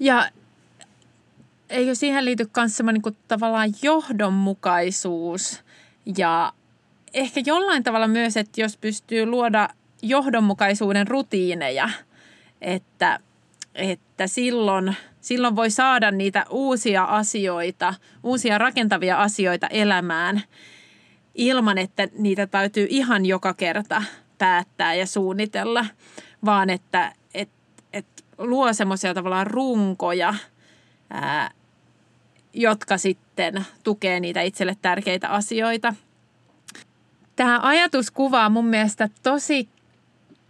Ja eikö siihen liity myös semmoinen niin tavallaan johdonmukaisuus ja ehkä jollain tavalla myös, että jos pystyy luoda johdonmukaisuuden rutiineja, että, että silloin – silloin voi saada niitä uusia asioita, uusia rakentavia asioita elämään ilman, että niitä täytyy ihan joka kerta päättää ja suunnitella, vaan että, et luo semmoisia tavallaan runkoja, ää, jotka sitten tukee niitä itselle tärkeitä asioita. Tämä ajatus kuvaa mun mielestä tosi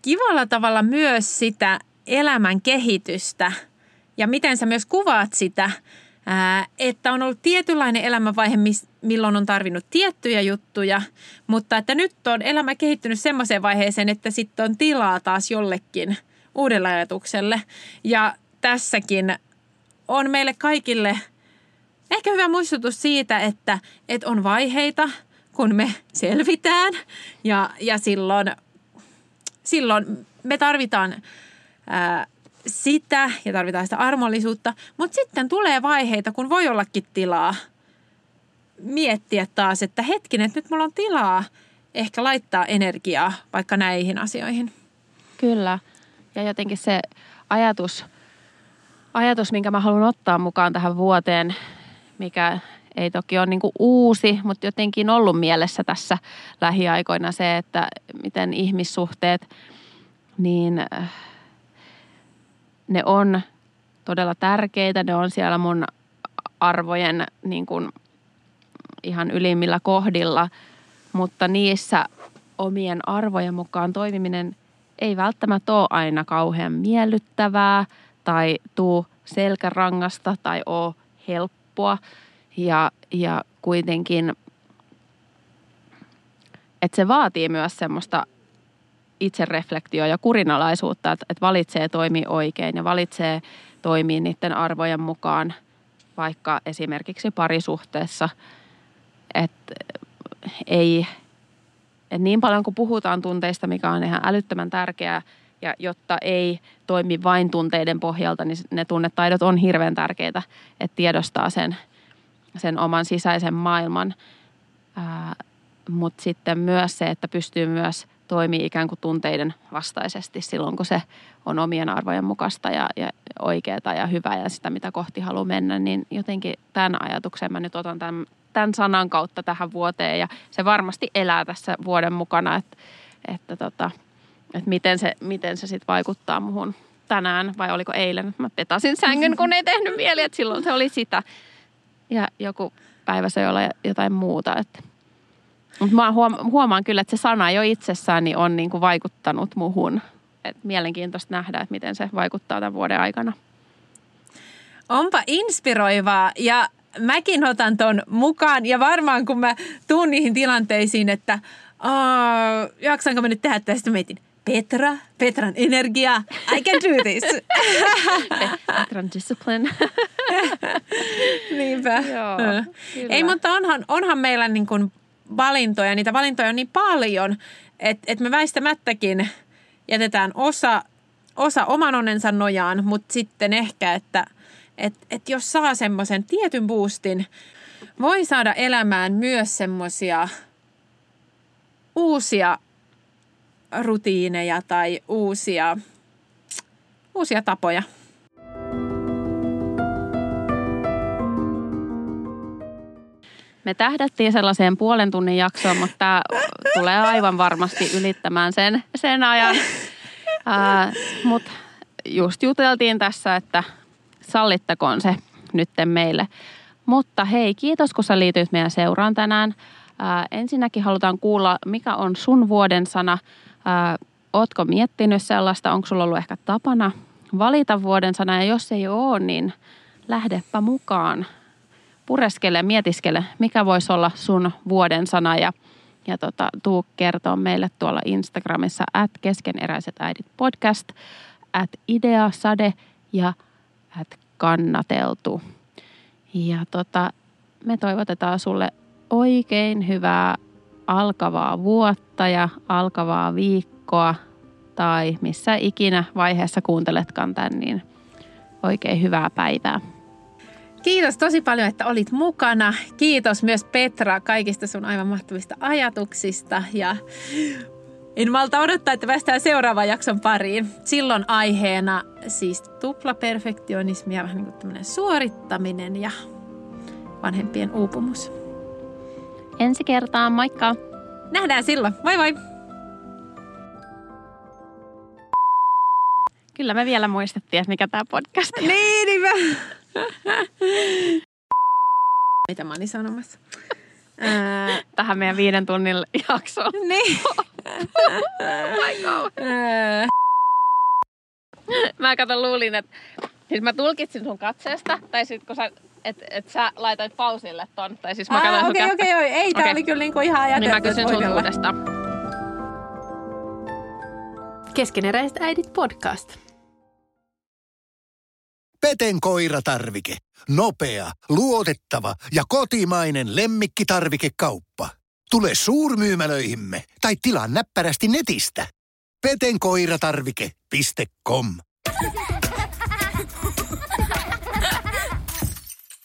kivalla tavalla myös sitä elämän kehitystä ja miten sä myös kuvaat sitä, että on ollut tietynlainen elämänvaihe, milloin on tarvinnut tiettyjä juttuja, mutta että nyt on elämä kehittynyt semmoiseen vaiheeseen, että sitten on tilaa taas jollekin uudelle ajatukselle. Ja tässäkin on meille kaikille ehkä hyvä muistutus siitä, että, että on vaiheita, kun me selvitään ja, ja silloin, silloin me tarvitaan ää, sitä ja tarvitaan sitä armollisuutta, mutta sitten tulee vaiheita, kun voi ollakin tilaa miettiä taas, että hetkinen, että nyt mulla on tilaa ehkä laittaa energiaa vaikka näihin asioihin. Kyllä. Ja jotenkin se ajatus, ajatus minkä mä haluan ottaa mukaan tähän vuoteen, mikä ei toki ole niin uusi, mutta jotenkin ollut mielessä tässä lähiaikoina se, että miten ihmissuhteet, niin äh, ne on todella tärkeitä. Ne on siellä mun arvojen niin kuin ihan ylimmillä kohdilla, mutta niissä omien arvojen mukaan toimiminen ei välttämättä ole aina kauhean miellyttävää tai tuu selkärangasta tai ole helppoa. Ja, ja kuitenkin, että se vaatii myös semmoista itsereflektioa ja kurinalaisuutta, että, että valitsee toimii oikein ja valitsee toimii niiden arvojen mukaan, vaikka esimerkiksi parisuhteessa, että ei, että niin paljon kuin puhutaan tunteista, mikä on ihan älyttömän tärkeää, ja jotta ei toimi vain tunteiden pohjalta, niin ne tunnetaidot on hirveän tärkeitä, että tiedostaa sen, sen oman sisäisen maailman. Mutta sitten myös se, että pystyy myös toimii ikään kuin tunteiden vastaisesti silloin, kun se on omien arvojen mukaista ja, ja oikeaa ja hyvää ja sitä, mitä kohti haluaa mennä, niin jotenkin tämän ajatuksen mä nyt otan tämän, tämän sanan kautta tähän vuoteen ja se varmasti elää tässä vuoden mukana, että, että, tota, että miten se, miten se sitten vaikuttaa muhun tänään vai oliko eilen. Mä petasin sängyn, kun ei tehnyt mieli, että silloin se oli sitä. Ja joku päivä se olla jotain muuta, että mutta mä huomaan kyllä, että se sana jo itsessään niin on niin kuin vaikuttanut muhun. Et mielenkiintoista nähdä, että miten se vaikuttaa tämän vuoden aikana. Onpa inspiroivaa ja mäkin otan ton mukaan ja varmaan kun mä tuun niihin tilanteisiin, että jaksanko mä nyt tehdä tästä, mietin, Petra, Petran energia, I can do this. *laughs* Petran discipline. *laughs* Niinpä. Joo, Ei, mutta onhan, onhan meillä niin kuin valintoja. Niitä valintoja on niin paljon, että, että me väistämättäkin jätetään osa, osa oman onnensa nojaan, mutta sitten ehkä, että, että, että jos saa semmoisen tietyn boostin, voi saada elämään myös semmoisia uusia rutiineja tai uusia, uusia tapoja. Me tähdättiin sellaiseen puolen tunnin jaksoon, mutta tämä tulee aivan varmasti ylittämään sen, sen ajan. Mutta just juteltiin tässä, että sallittakoon se nytten meille. Mutta hei, kiitos kun sä liityit meidän seuraan tänään. Ää, ensinnäkin halutaan kuulla, mikä on sun vuoden sana. Ää, ootko miettinyt sellaista, onko sulla ollut ehkä tapana valita vuoden sana? Ja jos ei ole, niin lähdepä mukaan. Pureskele, mietiskele, mikä voisi olla sun vuoden sana ja, ja tota, tuu kertoa meille tuolla Instagramissa at keskeneräiset äidit podcast, at ideasade ja at kannateltu. Ja tota, me toivotetaan sulle oikein hyvää alkavaa vuotta ja alkavaa viikkoa tai missä ikinä vaiheessa kuunteletkaan tämän, niin oikein hyvää päivää. Kiitos tosi paljon, että olit mukana. Kiitos myös Petra kaikista sun aivan mahtavista ajatuksista ja en malta odottaa, että päästään seuraavan jakson pariin. Silloin aiheena siis tuplaperfektionismi ja vähän niin kuin suorittaminen ja vanhempien uupumus. Ensi kertaan, moikka! Nähdään silloin, moi moi! Kyllä me vielä muistettiin, että mikä tämä podcast on. Niin, niin mä... *laughs* Mitä mä olin sanomassa? *laughs* Tähän meidän viiden tunnin jaksoon. *laughs* niin. Ää, Mä kato luulin, että siis mä tulkitsin sun katseesta, tai sit kun sä, et, et sä laitoit pausille ton, tai siis mä katsoin Aa, sun Okei, kättä. okei, okei. Ei, tää Okei. oli kyllä niinku ihan ajateltu. Niin mä että kysyn sun uudestaan. Keskeneräiset äidit podcast. Peten koiratarvike. Nopea, luotettava ja kotimainen lemmikkitarvikekauppa. Tule suurmyymälöihimme tai tilaa näppärästi netistä. petenkoiratarvike.com